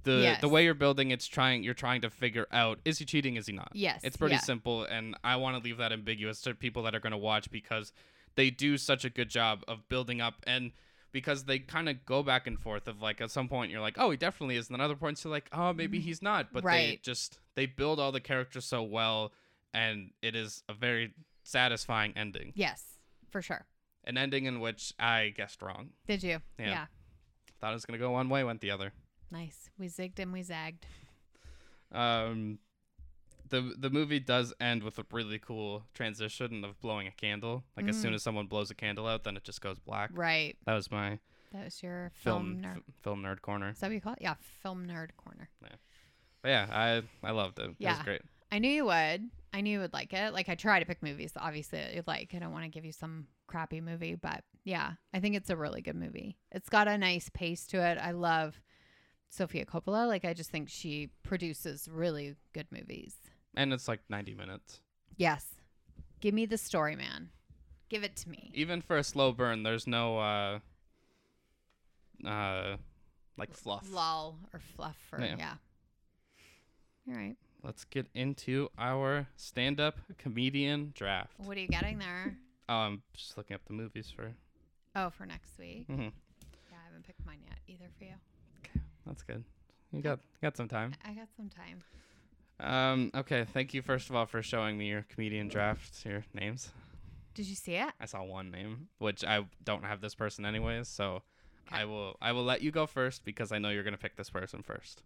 The, Yes. the way you're building it's trying you're trying to figure out is he cheating is he not Yes. it's pretty yeah. simple, and I want to leave that ambiguous to people that are going to watch because they do such a good job of building up and because they kind of go back and forth of like at some point you're like oh he definitely is and then other points you're like oh maybe mm-hmm. he's not but they just they build all the characters so well and it is a very satisfying ending Yes, for sure. an ending in which i guessed wrong Did you? Yeah. thought it was going to go one way went the other Nice. We zigged and we zagged. um the the movie does end with a really cool transition of blowing a candle. Like as soon Mm. as someone blows a candle out, then it just goes black. Right. That was my That was your film, film nerd. f- film nerd corner. Is that what you call it? Yeah, film nerd corner. But yeah, I I loved it. It was Yeah. great. I knew you would. I knew you would like it. Like I try to pick movies, obviously you like. I don't want to give you some crappy movie, but yeah, I think it's a really good movie. It's got a nice pace to it. I love Sofia Coppola. Like I just think she produces really good movies. And it's like 90 minutes. Yes. Give me the story, man. Give it to me. Even for a slow burn, there's no uh uh like fluff. Lull or fluff or Yeah. yeah. All right. Let's get into our stand-up comedian draft. What are you getting there? Oh, I'm just looking up the movies for. Oh, for next week. Mhm. Yeah, I haven't picked mine yet either for you. That's good. You got got some time. I got some time. Um, okay, thank you first of all for showing me your comedian draft, your names. Did you see it? I saw one name, which I don't have this person anyways, so Okay. I will I will let you go first because I know you're gonna pick this person first.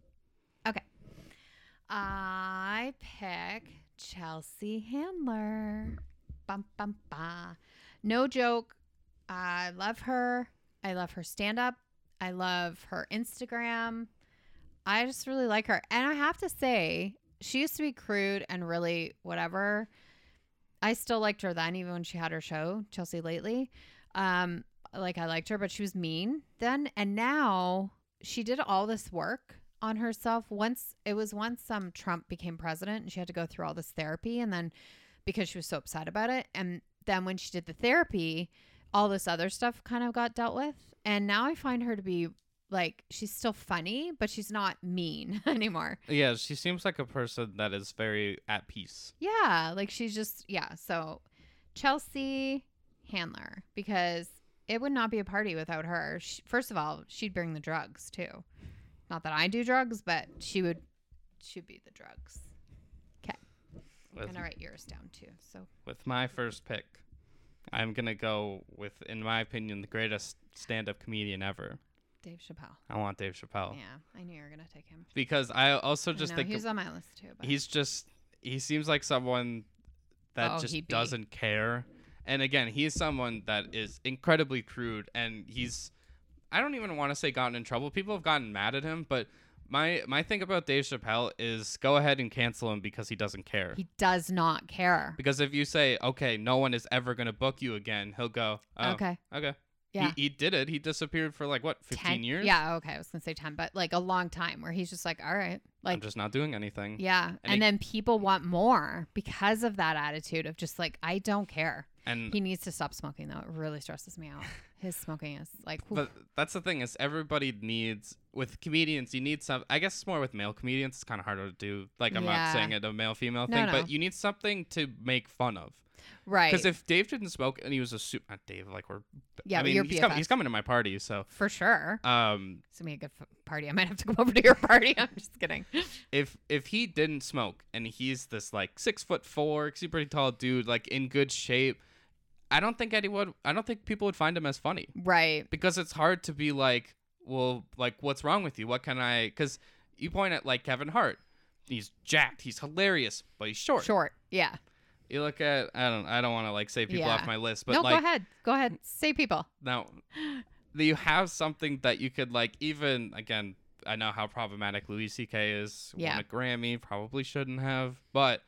Okay. I pick Chelsea Handler. Bum bum ba. No joke. I love her. I love her stand up. I love her Instagram. I just really like her. And I have to say, she used to be crude and really whatever. I still liked her then, even when she had her show, Chelsea Lately. Um, like I liked her, but she was mean then. And now she did all this work on herself. Once it was once um Trump became president and she had to go through all this therapy and then because she was so upset about it. And then when she did the therapy, all this other stuff kind of got dealt with. And now I find her to be like she's still funny, but she's not mean anymore. Yeah, she seems like a person that is very at peace. Yeah, like she's just yeah. So Chelsea Handler because it would not be a party without her. She, first of all, she'd bring the drugs too. Not that I do drugs, but she would she'd be the drugs. Okay. I'm gonna write yours down too. So with my first pick, I'm gonna go with, in my opinion, the greatest stand-up comedian ever. Dave Chappelle. I want Dave Chappelle Yeah, I knew you were gonna take him. because I also I just know, think he's on my list too. But he's just he seems like someone that Oh, just doesn't care and again he's someone that is incredibly crude and he's i don't even want to say gotten in trouble people have gotten mad at him but my my thing about dave chappelle is go ahead and cancel him because he doesn't care he does not care. because if you say okay no one is ever going to book you again he'll go oh, okay Okay. Yeah. he, he did it he disappeared for like what 15 10 years Yeah, okay. I was gonna say ten, but like a long time where he's just like, all right, like, i'm just not doing anything Yeah. And And, he- then people want more because of that attitude of just like, I don't care. And He needs to stop smoking though. It really stresses me out. His smoking is like, oof. But that's the thing is everybody needs with comedians you need some I guess more with male comedians it's kind of harder to do like I'm Yeah. not saying it a male female No, thing no. but you need something to make fun of right. because if Dave didn't smoke and he was a suit not Dave like we're yeah, I mean he's, com- he's coming to my party so for sure. um It's gonna be a good f- party. I might have to come over to your party. I'm just kidding. if if he didn't smoke and he's this like six foot four he's a pretty tall dude like in good shape I don't think anyone I don't think people would find him as funny Right. because it's hard to be like well, like, what's wrong with you? What can I? Because you point at like Kevin Hart. He's jacked. He's hilarious, but he's short. Short. Yeah. You look at I don't I don't want to like say people Yeah. off my list, but no, like go ahead. Go ahead. Say people. now you have something that you could like even again I know how problematic Louis C.K. is. Yeah. Won a Grammy, probably shouldn't have, but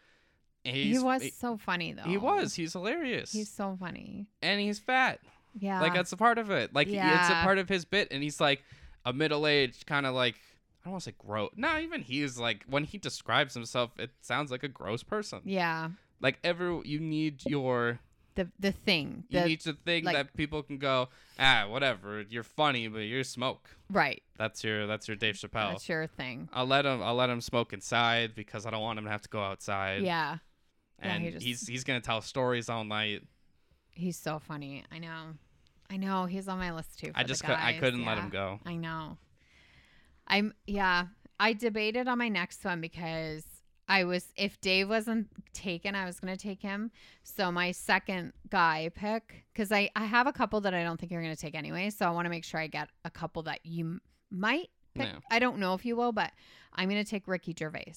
he's he was he, so funny though. he was he's hilarious He's so funny. and he's fat. Yeah. Like that's a part of it. Like it's a part of his bit, and he's like a middle-aged kind of like I don't want to say gross. No, even he's like when he describes himself, it sounds like a gross person. yeah. Like every you need your The the thing. you The, need the thing like- that people can go ah whatever you're funny but you're smoke. right. That's your that's your Dave Chappelle. That's your thing. I'll let him I'll let him smoke inside because I don't want him to have to go outside. Yeah. Yeah, and he just- he's he's gonna tell stories all night. He's so funny. I know. I know. He's on my list too. I just cou- I couldn't let him go. I know. I'm yeah. I debated on my next one because I was if Dave wasn't taken, I was gonna take him. So my second guy pick because I I have a couple that I don't think you're gonna take anyway. So I want to make sure I get a couple that you m- might pick. Yeah. I don't know if you will, but I'm gonna take Ricky Gervais.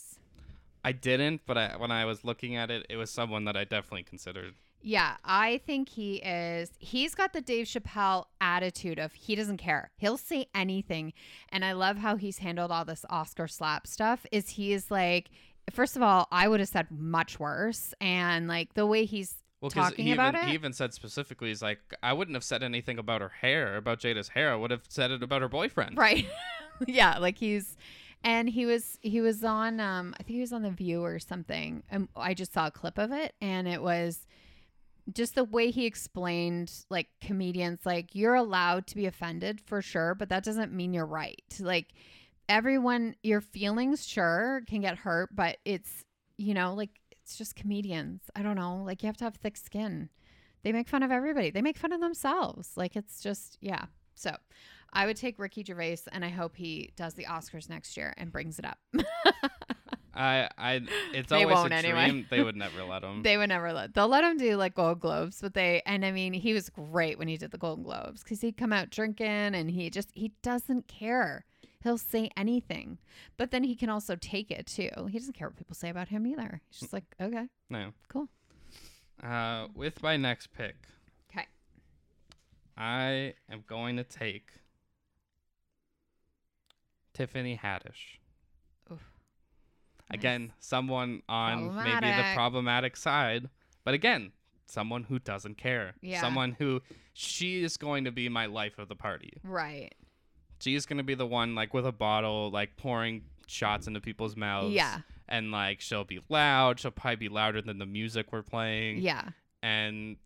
I didn't, but I, when I was looking at it, it was someone that I definitely considered. Yeah, I think he is. He's got the Dave Chappelle attitude of he doesn't care. He'll say anything. And I love how he's handled all this Oscar slap stuff. Is he is like, first of all, I would have said much worse. And like the way he's Well, Talking he about even, it? he even said specifically, he's like, I wouldn't have said anything about her hair, about Jada's hair. I would have said it about her boyfriend. right. yeah, like he's and he was he was on um I think he was on the View or something. And I just saw a clip of it and it was just the way he explained like comedians like you're allowed to be offended for sure but that doesn't mean you're right. Like everyone your feelings sure can get hurt but it's you know like it's just comedians. I don't know. Like you have to have thick skin. They make fun of everybody. They make fun of themselves. Like it's just yeah. So i would take ricky gervais and i hope he does the oscars next year and brings it up I, I, it's They always won't a anyway. They would never let him. They would never let. They'll let him do like Gold Globes, but they and I mean he was great when he did the Golden Globes because he'd come out drinking and he just he doesn't care. He'll say anything, but then he can also take it too. He doesn't care what people say about him either. He's just like, okay, no. cool. Uh, with my next pick, Okay. I am going to take Tiffany Haddish. Oof. Again, someone on maybe the Problematic. problematic side, but again, someone who doesn't care. Yeah. Someone who she is going to be my life of the party. right. She's going to be the one like with a bottle, like pouring shots into people's mouths. Yeah, And like she'll be loud. She'll probably be louder than the music we're playing. yeah, And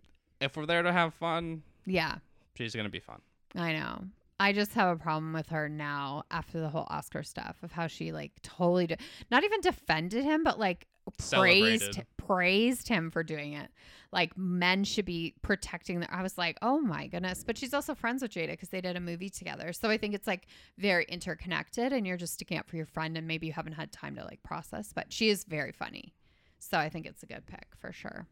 if we're there to have fun, yeah. she's going to be fun. I know. I just have a problem with her now after the whole Oscar stuff of how she like totally de- not even defended him, but like praised Celebrated. praised him for doing it. Like men should be protecting their. I was like, oh my goodness. But she's also friends with Jada because they did a movie together. So I think it's like very interconnected, and you're just sticking up for your friend, and maybe you haven't had time to like process. But she is very funny, so I think it's a good pick for sure.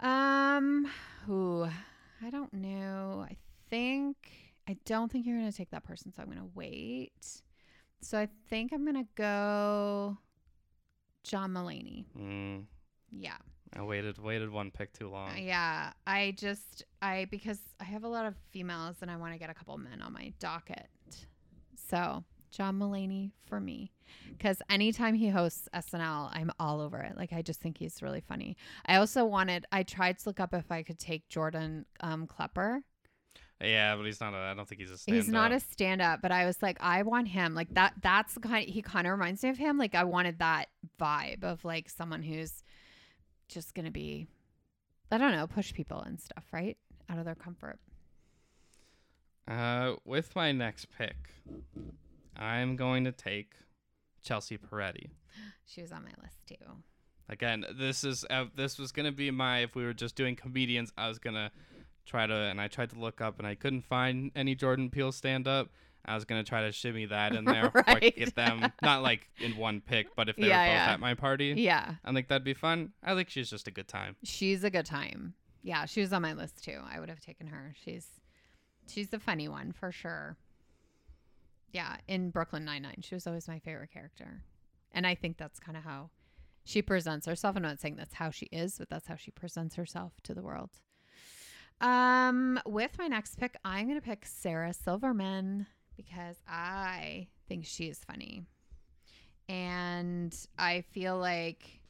Um, who I don't know. I think I don't think you're gonna take that person, so I'm gonna wait. So I think I'm gonna go John Mulaney. Mm, Yeah. I waited, waited one pick too long. Yeah. I just I because I have a lot of females and I want to get a couple men on my docket. So John Mulaney for me. Because anytime he hosts SNL, I'm all over it. Like I just think he's really funny. I also wanted I tried to look up if I could take Jordan um Klepper. Yeah, but he's not. A, I don't think he's a stand He's not a stand up, but I was like, I want him. Like that that's the kind he kind of reminds me of him. Like I wanted that vibe of like someone who's just gonna be I don't know, push people and stuff, right? Out of their comfort. Uh, with my next pick, I'm going to take Chelsea Peretti. She was on my list too. Again, this is uh, this was gonna be my. If we were just doing comedians, I was gonna try to, and I tried to look up, and I couldn't find any Jordan Peele stand up. I was gonna try to shimmy that in there, Right. get them not like in one pick, but if they Yeah, were both yeah. at my party, Yeah. I think that'd be fun. I think she's just a good time. She's a good time. Yeah, she was on my list too. I would have taken her. She's she's the funny one for sure. Yeah, in Brooklyn Nine Nine, she was always my favorite character, and I think that's kind of how she presents herself. I'm not saying that's how she is, but that's how she presents herself to the world. Um, with my next pick, I'm gonna pick Sarah Silverman because I think she is funny, and I feel like,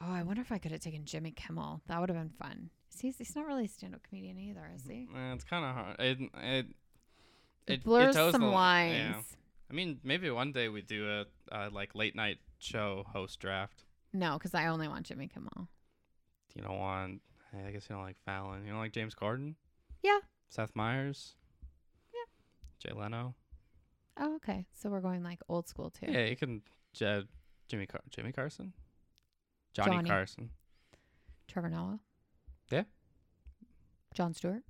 oh, I wonder if I could have taken Jimmy Kimmel. That would have been fun. He's he's not really a stand-up comedian either, is he? Eh, it's kind of hard. It it It blurs toes some the- lines. yeah. I mean, maybe one day we do a uh, like late night show host draft. No, because I only want Jimmy Kimmel. You don't want. I guess you don't like Fallon. You don't like James Corden. Yeah. Seth Meyers. Yeah. Jay Leno. Oh, okay. So we're going like old school too. Yeah, you can. Uh, Jimmy Car- Jimmy Carson. Johnny, Johnny. Carson. Trevor Noah. Yeah. Jon Stewart.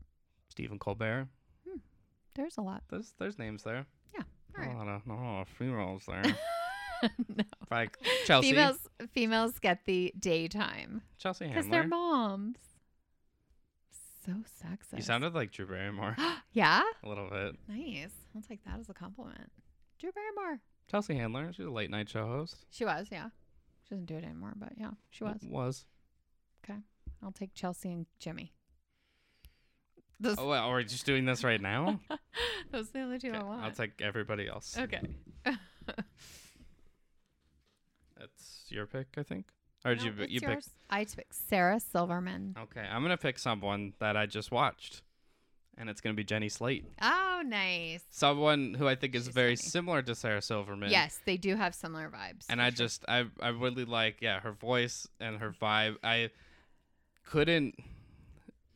Stephen Colbert. There's a lot. There's there's names there. All A right. lot of, not a lot of there. no. like Chelsea. Females females get the daytime Chelsea because they're moms. So sexist. You sounded like Drew Barrymore yeah. a little bit. Nice. I'll take that as a compliment. Drew Barrymore. Chelsea Handler. She's a late night show host. She was, yeah. She doesn't do it anymore, but yeah, she was. Was. Okay. I'll take Chelsea and Jimmy. Those, Oh, well, are we just doing this right now? those are the only two Okay, I want. I'll take everybody else. okay. That's your pick, I think. Or did No, you you pick? yours. I picked Sarah Silverman. Okay, I'm gonna pick someone that I just watched, and it's gonna be Jenny Slate. Oh, nice. Someone who I think is She's very funny. similar to Sarah Silverman. Yes, they do have similar vibes. and I sure. just I I really like yeah her voice and her vibe. I couldn't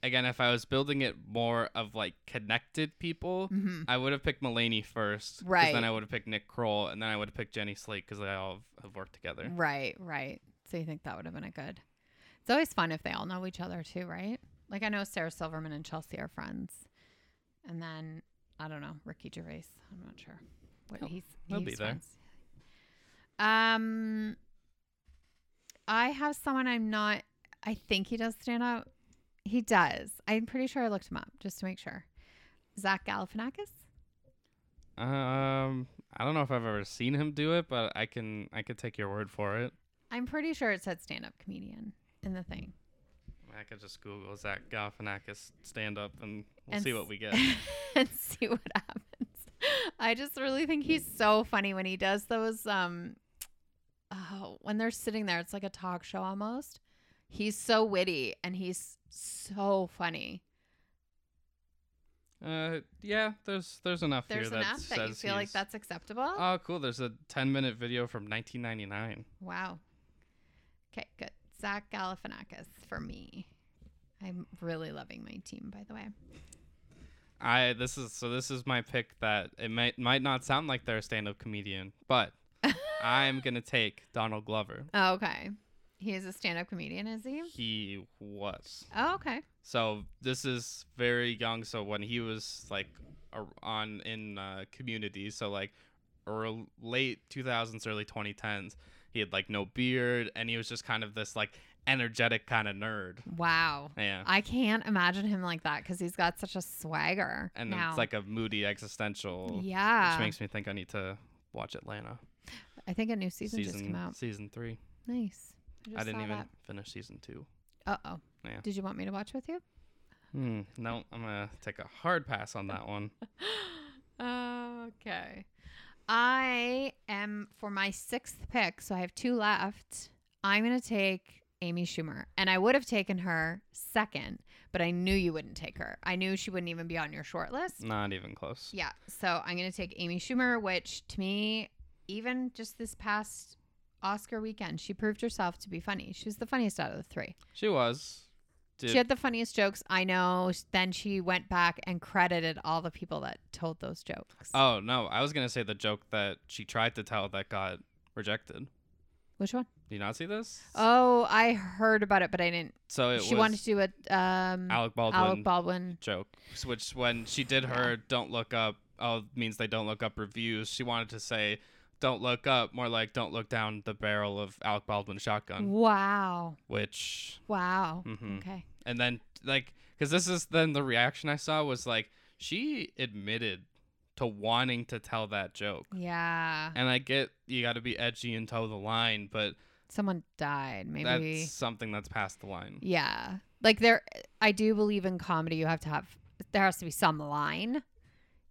again if I was building it more of like connected people, Mhm. I would have picked Mulaney first. Right. Then I would have picked Nick Kroll, and then I would have picked Jenny Slate because they all have worked together. Right, right. So you think that would have been a good. It's always fun if they all know each other too, right? Like I know Sarah Silverman and Chelsea are friends, and then I don't know Ricky Gervais. I'm not sure what He'll- he's. he'll he's be there. friends. Um, I have someone I'm not. I think he does stand out. He does. I'm pretty sure I looked him up just to make sure. Zach Galifianakis. Um, I don't know if I've ever seen him do it, but I can I could take your word for it. I'm pretty sure it said stand-up comedian in the thing. I could just Google Zach Galifianakis stand up, and we'll And see what we get. and see what happens. I just really think he's so funny when he does those um oh, when they're sitting there, it's like a talk show almost. He's so witty and he's so funny. Uh, yeah, there's there's enough There's here that enough that you says feel like that's acceptable. Oh, cool. There's a 10 minute video from 1999. wow. Okay, good. Zach Galifianakis for me. I'm really loving my team, by the way. I this is so this is my pick that it might might not sound like they're a stand-up comedian, but I'm gonna take Donald Glover. Oh, okay. He is a stand-up comedian, is he? He was Oh, okay. so this is very young. So when he was like a- on in uh, Community, so like early, late 2000s, early 2010s, he had like no beard, and he was just kind of this like energetic kind of nerd. Wow. Yeah. I can't imagine him like that because he's got such a swagger. and now. it's like a moody existential yeah. which makes me think i need to watch atlanta I think a new season, just came out. season three Nice. i, just didn't even that. finish season two Uh oh. Yeah. Did you want me to watch with you? hmm, no i'm gonna take a hard pass on that one okay. I am for my sixth pick, so I have two left. I'm gonna take Amy Schumer, and I would have taken her second, but I knew you wouldn't take her. I knew she wouldn't even be on your short list. not even close Yeah, so I'm gonna take Amy Schumer, which to me, even just this past Oscar weekend, she proved herself to be funny. She was the funniest out of the three. she was She had the funniest jokes. I know. Then she went back and credited all the people that told those jokes. oh no i was gonna say the joke that she tried to tell that got rejected Which one? do you not see this Oh, I heard about it, but I didn't. so it She wanted to do a um, alec baldwin Alec Baldwin. joke, which when she did her "Don't Look Up," oh, means they don't look up reviews. She wanted to say "Don't look up," more like "Don't look down the barrel of Alec Baldwin's shotgun," Wow. which, Wow. Mhm. Okay. and then like, because this is then the reaction I saw was like she admitted to wanting to tell that joke. Yeah. And I get you got to be edgy and toe the line, but Someone died. Maybe. that's something that's past the line. Yeah. Like there I do believe in comedy you have to have there has to be some line.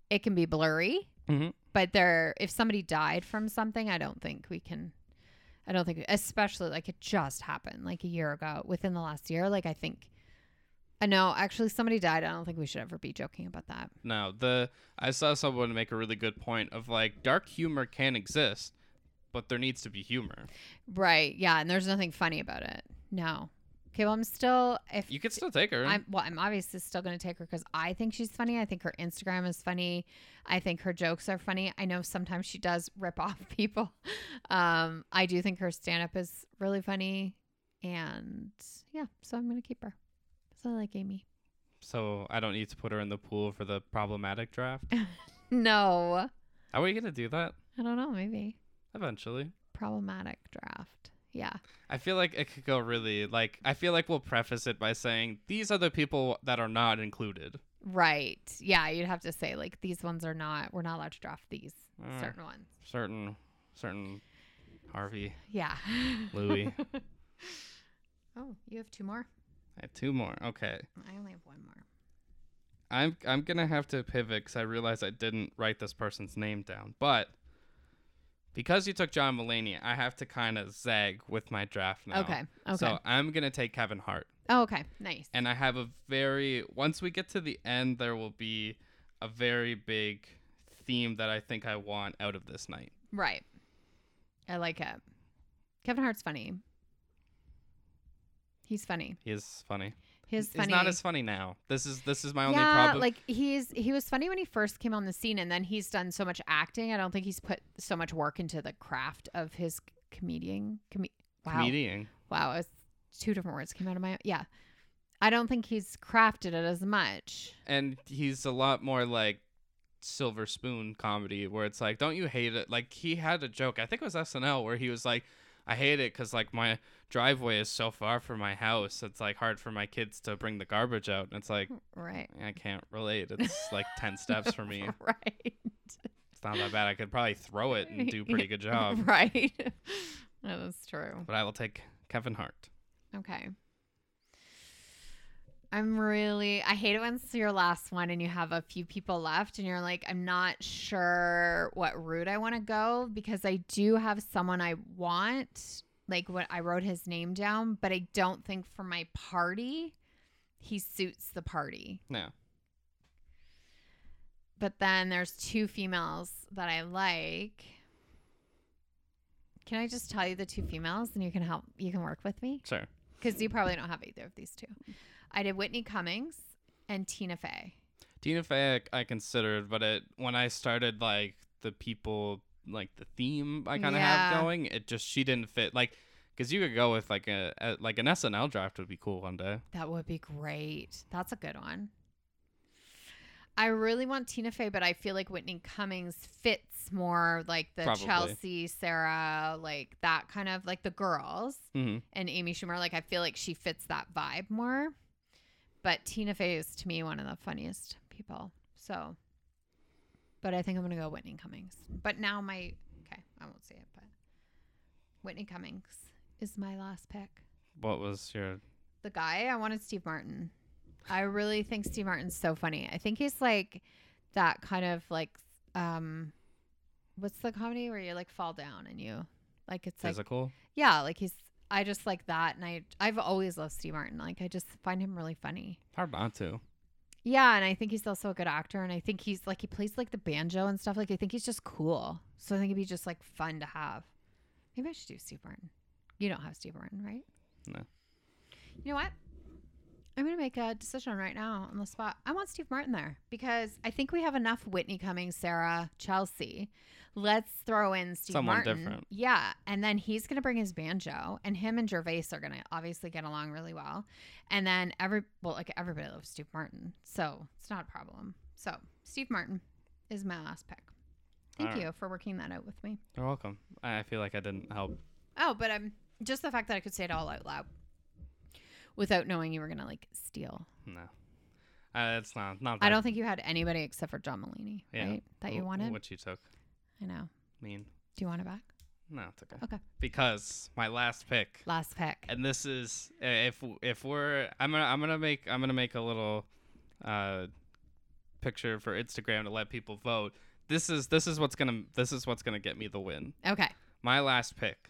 It can be blurry, Mhm. But there if somebody died from something, I don't think we can I don't think especially like it just happened like a year ago within the last year, like I think I know actually somebody died. I don't think we should ever be joking about that. No, the I saw someone make a really good point of like dark humor can exist, but there needs to be humor. Right. Yeah, and there's nothing funny about it. No. Okay, well I'm still if You could still take her. I'm well, I'm obviously still going to take her because I think she's funny. I think her Instagram is funny. I think her jokes are funny. I know sometimes she does rip off people. Um, I do think her stand up is really funny. And yeah, so I'm going to keep her. So I like Amy. so I don't need to put her in the pool for the problematic draft. No, Are we gonna do that I don't know. Maybe eventually? problematic draft. Yeah. I feel like it could go really like I feel like we'll preface it by saying these are the people that are not included. Right. Yeah. You'd have to say, like, these ones are not, we're not allowed to draft these Uh, certain ones. certain certain Harvey, Yeah. Louis. oh, you have two more? I have two more. Okay. I only have one more. I'm I'm gonna have to pivot because I realized I didn't write this person's name down. But because you took John Mulaney, I have to kind of zag with my draft now. Okay. Okay. So I'm gonna take Kevin Hart, oh, okay. Nice. and I have a very once we get to the end, there will be a very big theme that I think I want out of this night. Right. I like it. Kevin Hart's funny. He's funny. He is funny. He's He's not as funny now. This is this is my only yeah, problem. like he's he was funny when he first came on the scene, and then he's done so much acting. I don't think he's put so much work into the craft of his comedian. Com- wow, Comedian. wow, was two different words came out of my yeah. I don't think he's crafted it as much. and he's a lot more like silver spoon comedy where it's like don't you hate it like he had a joke i think it was snl where he was like i hate it because like my driveway is so far from my house it's like hard for my kids to bring the garbage out and it's like Right. i can't relate it's like 10 steps for me right. it's not that bad i could probably throw it and do a pretty good job right. that is true. but i will take kevin hart Okay. I'm really I hate it when it's your last one and you have a few people left and you're like, I'm not sure what route I want to go because I do have someone I want. Like what I wrote his name down, but I don't think for my party he suits the party. yeah But then there's two females that I like. Can I just tell you the two females and you can help you can work with me? sure because you probably don't have either of these two. I did Whitney Cummings and Tina Fey. tina fey i I considered but it when i started like the people like the theme i kind of Yeah. have going it just she didn't fit like because you could go with like a, a like an snl draft would be cool one day That would be great. That's a good one. I really want Tina Fey, but I feel like Whitney Cummings fits more like the Probably. Chelsea, Sarah, like that kind of like the girls mm-hmm. and Amy Schumer. Like I feel like she fits that vibe more. But Tina Fey is to me one of the funniest people. So, but I think I'm gonna go Whitney Cummings. But now my okay, I won't say it, but Whitney Cummings is my last pick. what was your The guy I wanted Steve Martin. I really think Steve Martin's so funny. I think he's like that kind of like um what's the comedy where you like fall down and you like it's like physical yeah, like he's I just like that and I I've always loved Steve Martin. Like I just find him really funny. hard not to Yeah, and I think he's also a good actor and I think he's like he plays like the banjo and stuff. Like I think he's just cool. So I think it'd be just like fun to have. Maybe I should do Steve Martin. You don't have Steve Martin, right? No. You know what? I'm gonna make a decision right now on the spot. I want Steve Martin there because I think we have enough Whitney Cummings, Sarah, Chelsea. Let's throw in Steve Someone Martin. different. Yeah, and then he's gonna bring his banjo, and him and Gervais are gonna obviously get along really well. And then every well, like everybody loves Steve Martin, so it's not a problem. So Steve Martin is my last pick. Thank All right. you for working that out with me. you're welcome i feel like i didn't help Oh, but I'm just the fact that I could say it all out loud without knowing you were gonna like steal. no Uh, it's not not. That, I don't think you had anybody except for John Mulaney, Yeah. right? That you wh- wanted. What you took. I know. Mean, Do you want it back? no, it's okay. Okay. Because my last pick, Last pick. and this is uh, if if we're I'm gonna I'm gonna make I'm gonna make a little uh picture for Instagram to let people vote. This is this is what's gonna this is what's gonna get me the win. Okay. My last pick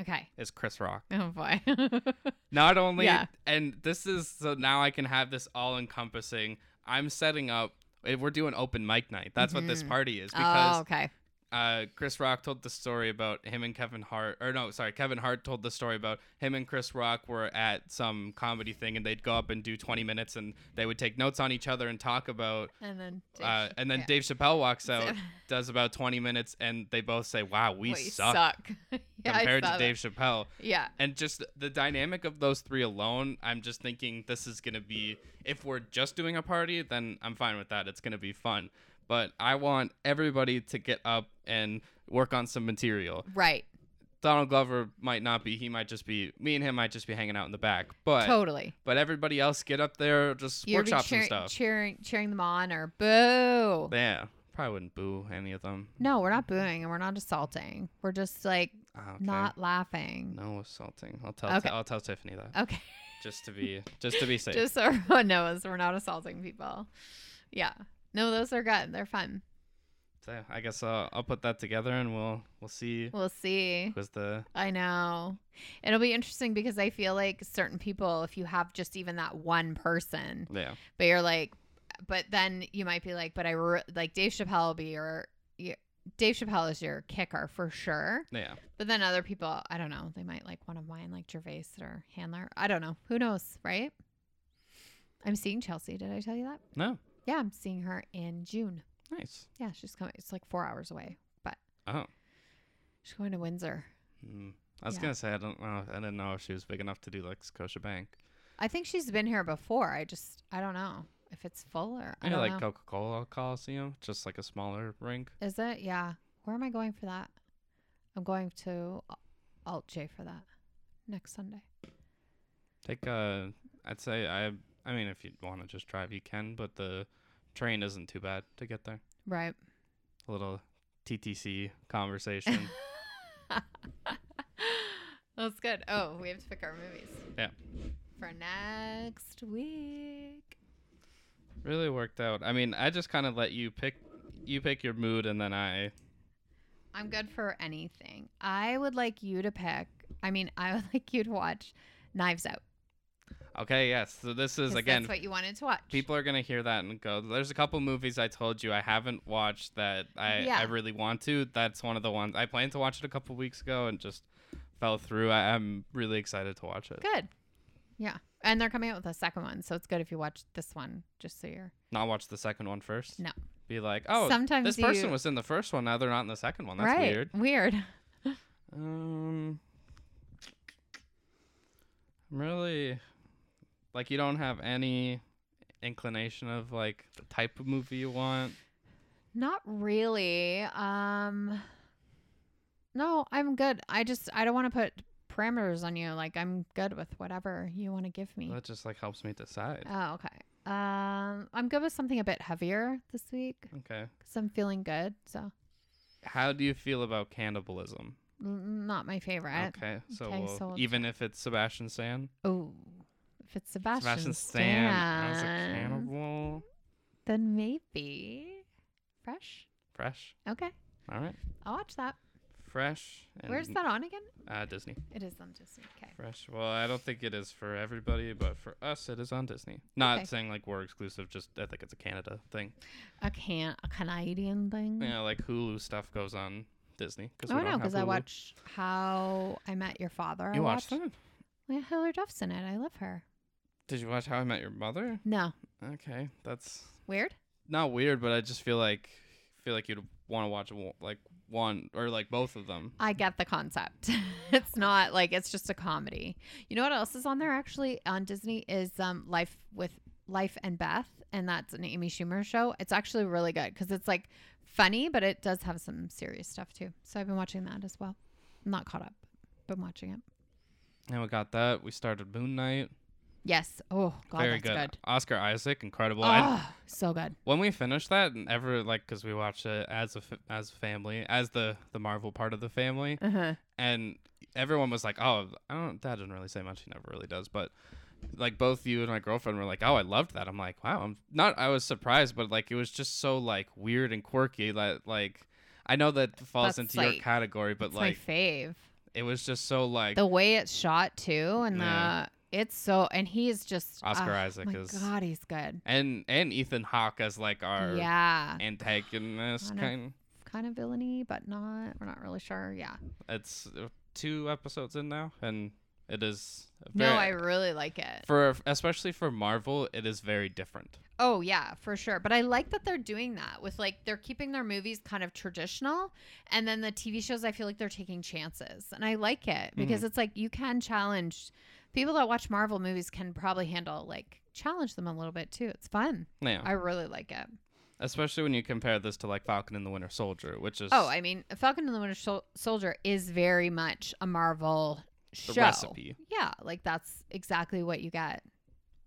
Okay. is Chris Rock. Oh boy. Not only Yeah. and this is so now I can have this all encompassing. I'm setting up eh, we're doing open mic night. That's what this Mhm. party is oh, because okay. Uh, Chris Rock told the story about him and Kevin Hart, or no, sorry, Kevin Hart told the story about him and Chris Rock were at some comedy thing, and they'd go up and do 20 minutes, and they would take notes on each other and talk about. And then. Dave Uh, and then yeah. Dave Chappelle walks out, does about 20 minutes, and they both say, "Wow, we We suck, yeah, compared to Dave that. Chappelle." Yeah. And just the dynamic of those three alone, I'm just thinking this is gonna be. If we're just doing a party, then I'm fine with that. It's gonna be fun. But I want everybody to get up and work on some material. Right. Donald Glover might not be. He might just be. Me and him might just be hanging out in the back. But totally. but everybody else get up there, just You're workshop cheering, some stuff. cheering, cheering them on or boo. yeah, probably wouldn't boo any of them. No, we're not booing and we're not assaulting. We're just like Ah, Okay. not laughing. No assaulting. I'll tell. Okay. I'll tell Tiffany that Okay. just to be just to be safe. Just so everyone knows we're not assaulting people. Yeah. No, those are good. They're fun. so I guess uh, I'll put that together and we'll we'll see We'll see. who's the I know. It'll be interesting because I feel like certain people, if you have just even that one person, yeah but you're like, but then you might be like, but I re- like Dave Chappelle will be your, your, Dave Chappelle is your kicker for sure. yeah. But then other people, I don't know, they might like one of mine, like Gervais or Handler. I don't know. Who knows, right? I'm seeing Chelsea. Did I tell you that? No, Yeah, I'm seeing her in June. nice. Yeah, she's coming. It's like four hours away, but Oh, she's going to Windsor. mm. I was Yeah. gonna say I don't know. I didn't know if she was big enough to do like Scotiabank. I think she's been here before. I just, I don't know if it's full or I Yeah, don't like know. Coca Cola Coliseum, just like a smaller rink. Is it? Yeah. Where am I going for that? I'm going to Al- Alt J for that next Sunday. Take uh, I'd say I. I mean, if you want to just drive, you can, but the train isn't too bad to get there. Right. A little TTC conversation. That's good. Oh, we have to pick our movies. Yeah. For next week. really worked out. I mean, I just kind of let you pick. You pick your mood, and then I. I'm good for anything. I would like you to pick. I mean, I would like you to watch Knives Out. Okay, yes. So this is again. that's what you wanted to watch. People are gonna hear that and go. There's a couple movies I told you I haven't watched that I, Yeah. I really want to. That's one of the ones I planned to watch it a couple weeks ago and just fell through. I, I'm really excited to watch it. good. Yeah. And they're coming out with a second one, so it's good if you watch this one, just so you're. Not watch the second one first. No. Be like, oh, Sometimes this person was in the first one. Now they're not in the second one. That's right. weird. Weird. Um, I'm really like you don't have any inclination of like the type of movie you want. Not really. Um No, I'm good. I just I don't want to put parameters on you. Like I'm good with whatever you want to give me. That just like helps me decide. Oh, okay. Um I'm good with something a bit heavier this week Okay. cuz I'm feeling good. So, How do you feel about cannibalism? n- not my favorite. Okay, so, Okay, we'll- so we'll even if it's Sebastian Stan, Oh. If it's Sebastian, Stan as a cannibal, then maybe fresh. fresh. Okay. All right, I'll watch that. fresh. And, Where's that on again? Uh, Disney. It is on Disney. Okay. Fresh. Well, I don't think it is for everybody, but for us, it is on Disney. Not Okay. saying like we're exclusive. Just I think it's a Canada thing. A can a Canadian thing. Yeah, like Hulu stuff goes on Disney. Cause Oh no, because I watch How I Met Your Father. I You watched that? Yeah, Hilary Duff's in it. I love her. Did you watch How I Met Your Mother? No, Okay, that's weird. not weird, but I just feel like feel like you'd want to watch like one or like both of them. I get the concept. it's not like it's just a comedy. You know what else is on there actually on Disney is um Life with Life and Beth, and that's an Amy Schumer show. It's actually really good because it's like funny, but it does have some serious stuff too. So I've been watching that as well. I'm not caught up, but I'm watching it. And we got that. We started Moon Knight. Yes. Oh God, Very that's good. good. Oscar Isaac, incredible. And Oh, so good. when we finished that, and ever like, cause we watched it as a f- as family, as the the Marvel part of the family, Uh huh. and everyone was like, "Oh, I don't." Dad doesn't really say much. He never really does, but like both you and my girlfriend were like, "Oh, I loved that." I'm like, "Wow." I'm not. I was surprised, but like it was just so like weird and quirky that like I know that falls That's, into your category, but like my fave. it was just so like The way it's shot too, and Yeah. It's so, and he's just Oscar oh, Isaac my is- God, he's good. and and Ethan Hawke as like our Yeah, antagonist Kind of. kind. kind of villainy, but not. We're not really sure. Yeah. It's uh, two episodes in now, and it is No, I really like it. for especially for Marvel, it is very different. Oh yeah, for sure. But I like that they're doing that with like they're keeping their movies kind of traditional and then the TV shows I feel like they're taking chances. And I like it because it's like you can challenge people that watch Marvel movies can probably handle like challenge them a little bit too. It's fun. Yeah, I really like it. especially when you compare this to like Falcon and the Winter Soldier, which is Oh, I mean, Falcon and the Winter Sol- Soldier is very much a Marvel show. recipe. Yeah, like that's exactly what you get.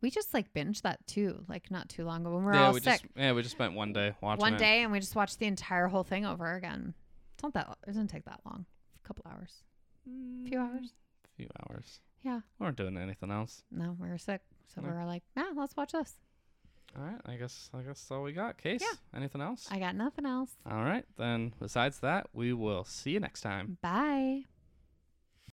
We just like binged that too, like not too long ago when we were yeah, all we sick. just yeah we just spent one day watching one it. day and we just watched the entire whole thing over again. It's not that it doesn't take that long. A couple hours. A mm, few hours. A few hours. Yeah. We weren't doing anything else. No, we were sick. So No. we were like, yeah, let's watch this. All right, I guess I guess that's all we got. Case, Yeah. anything else? I got nothing else. All right, then. Besides that, we will see you next time. Bye.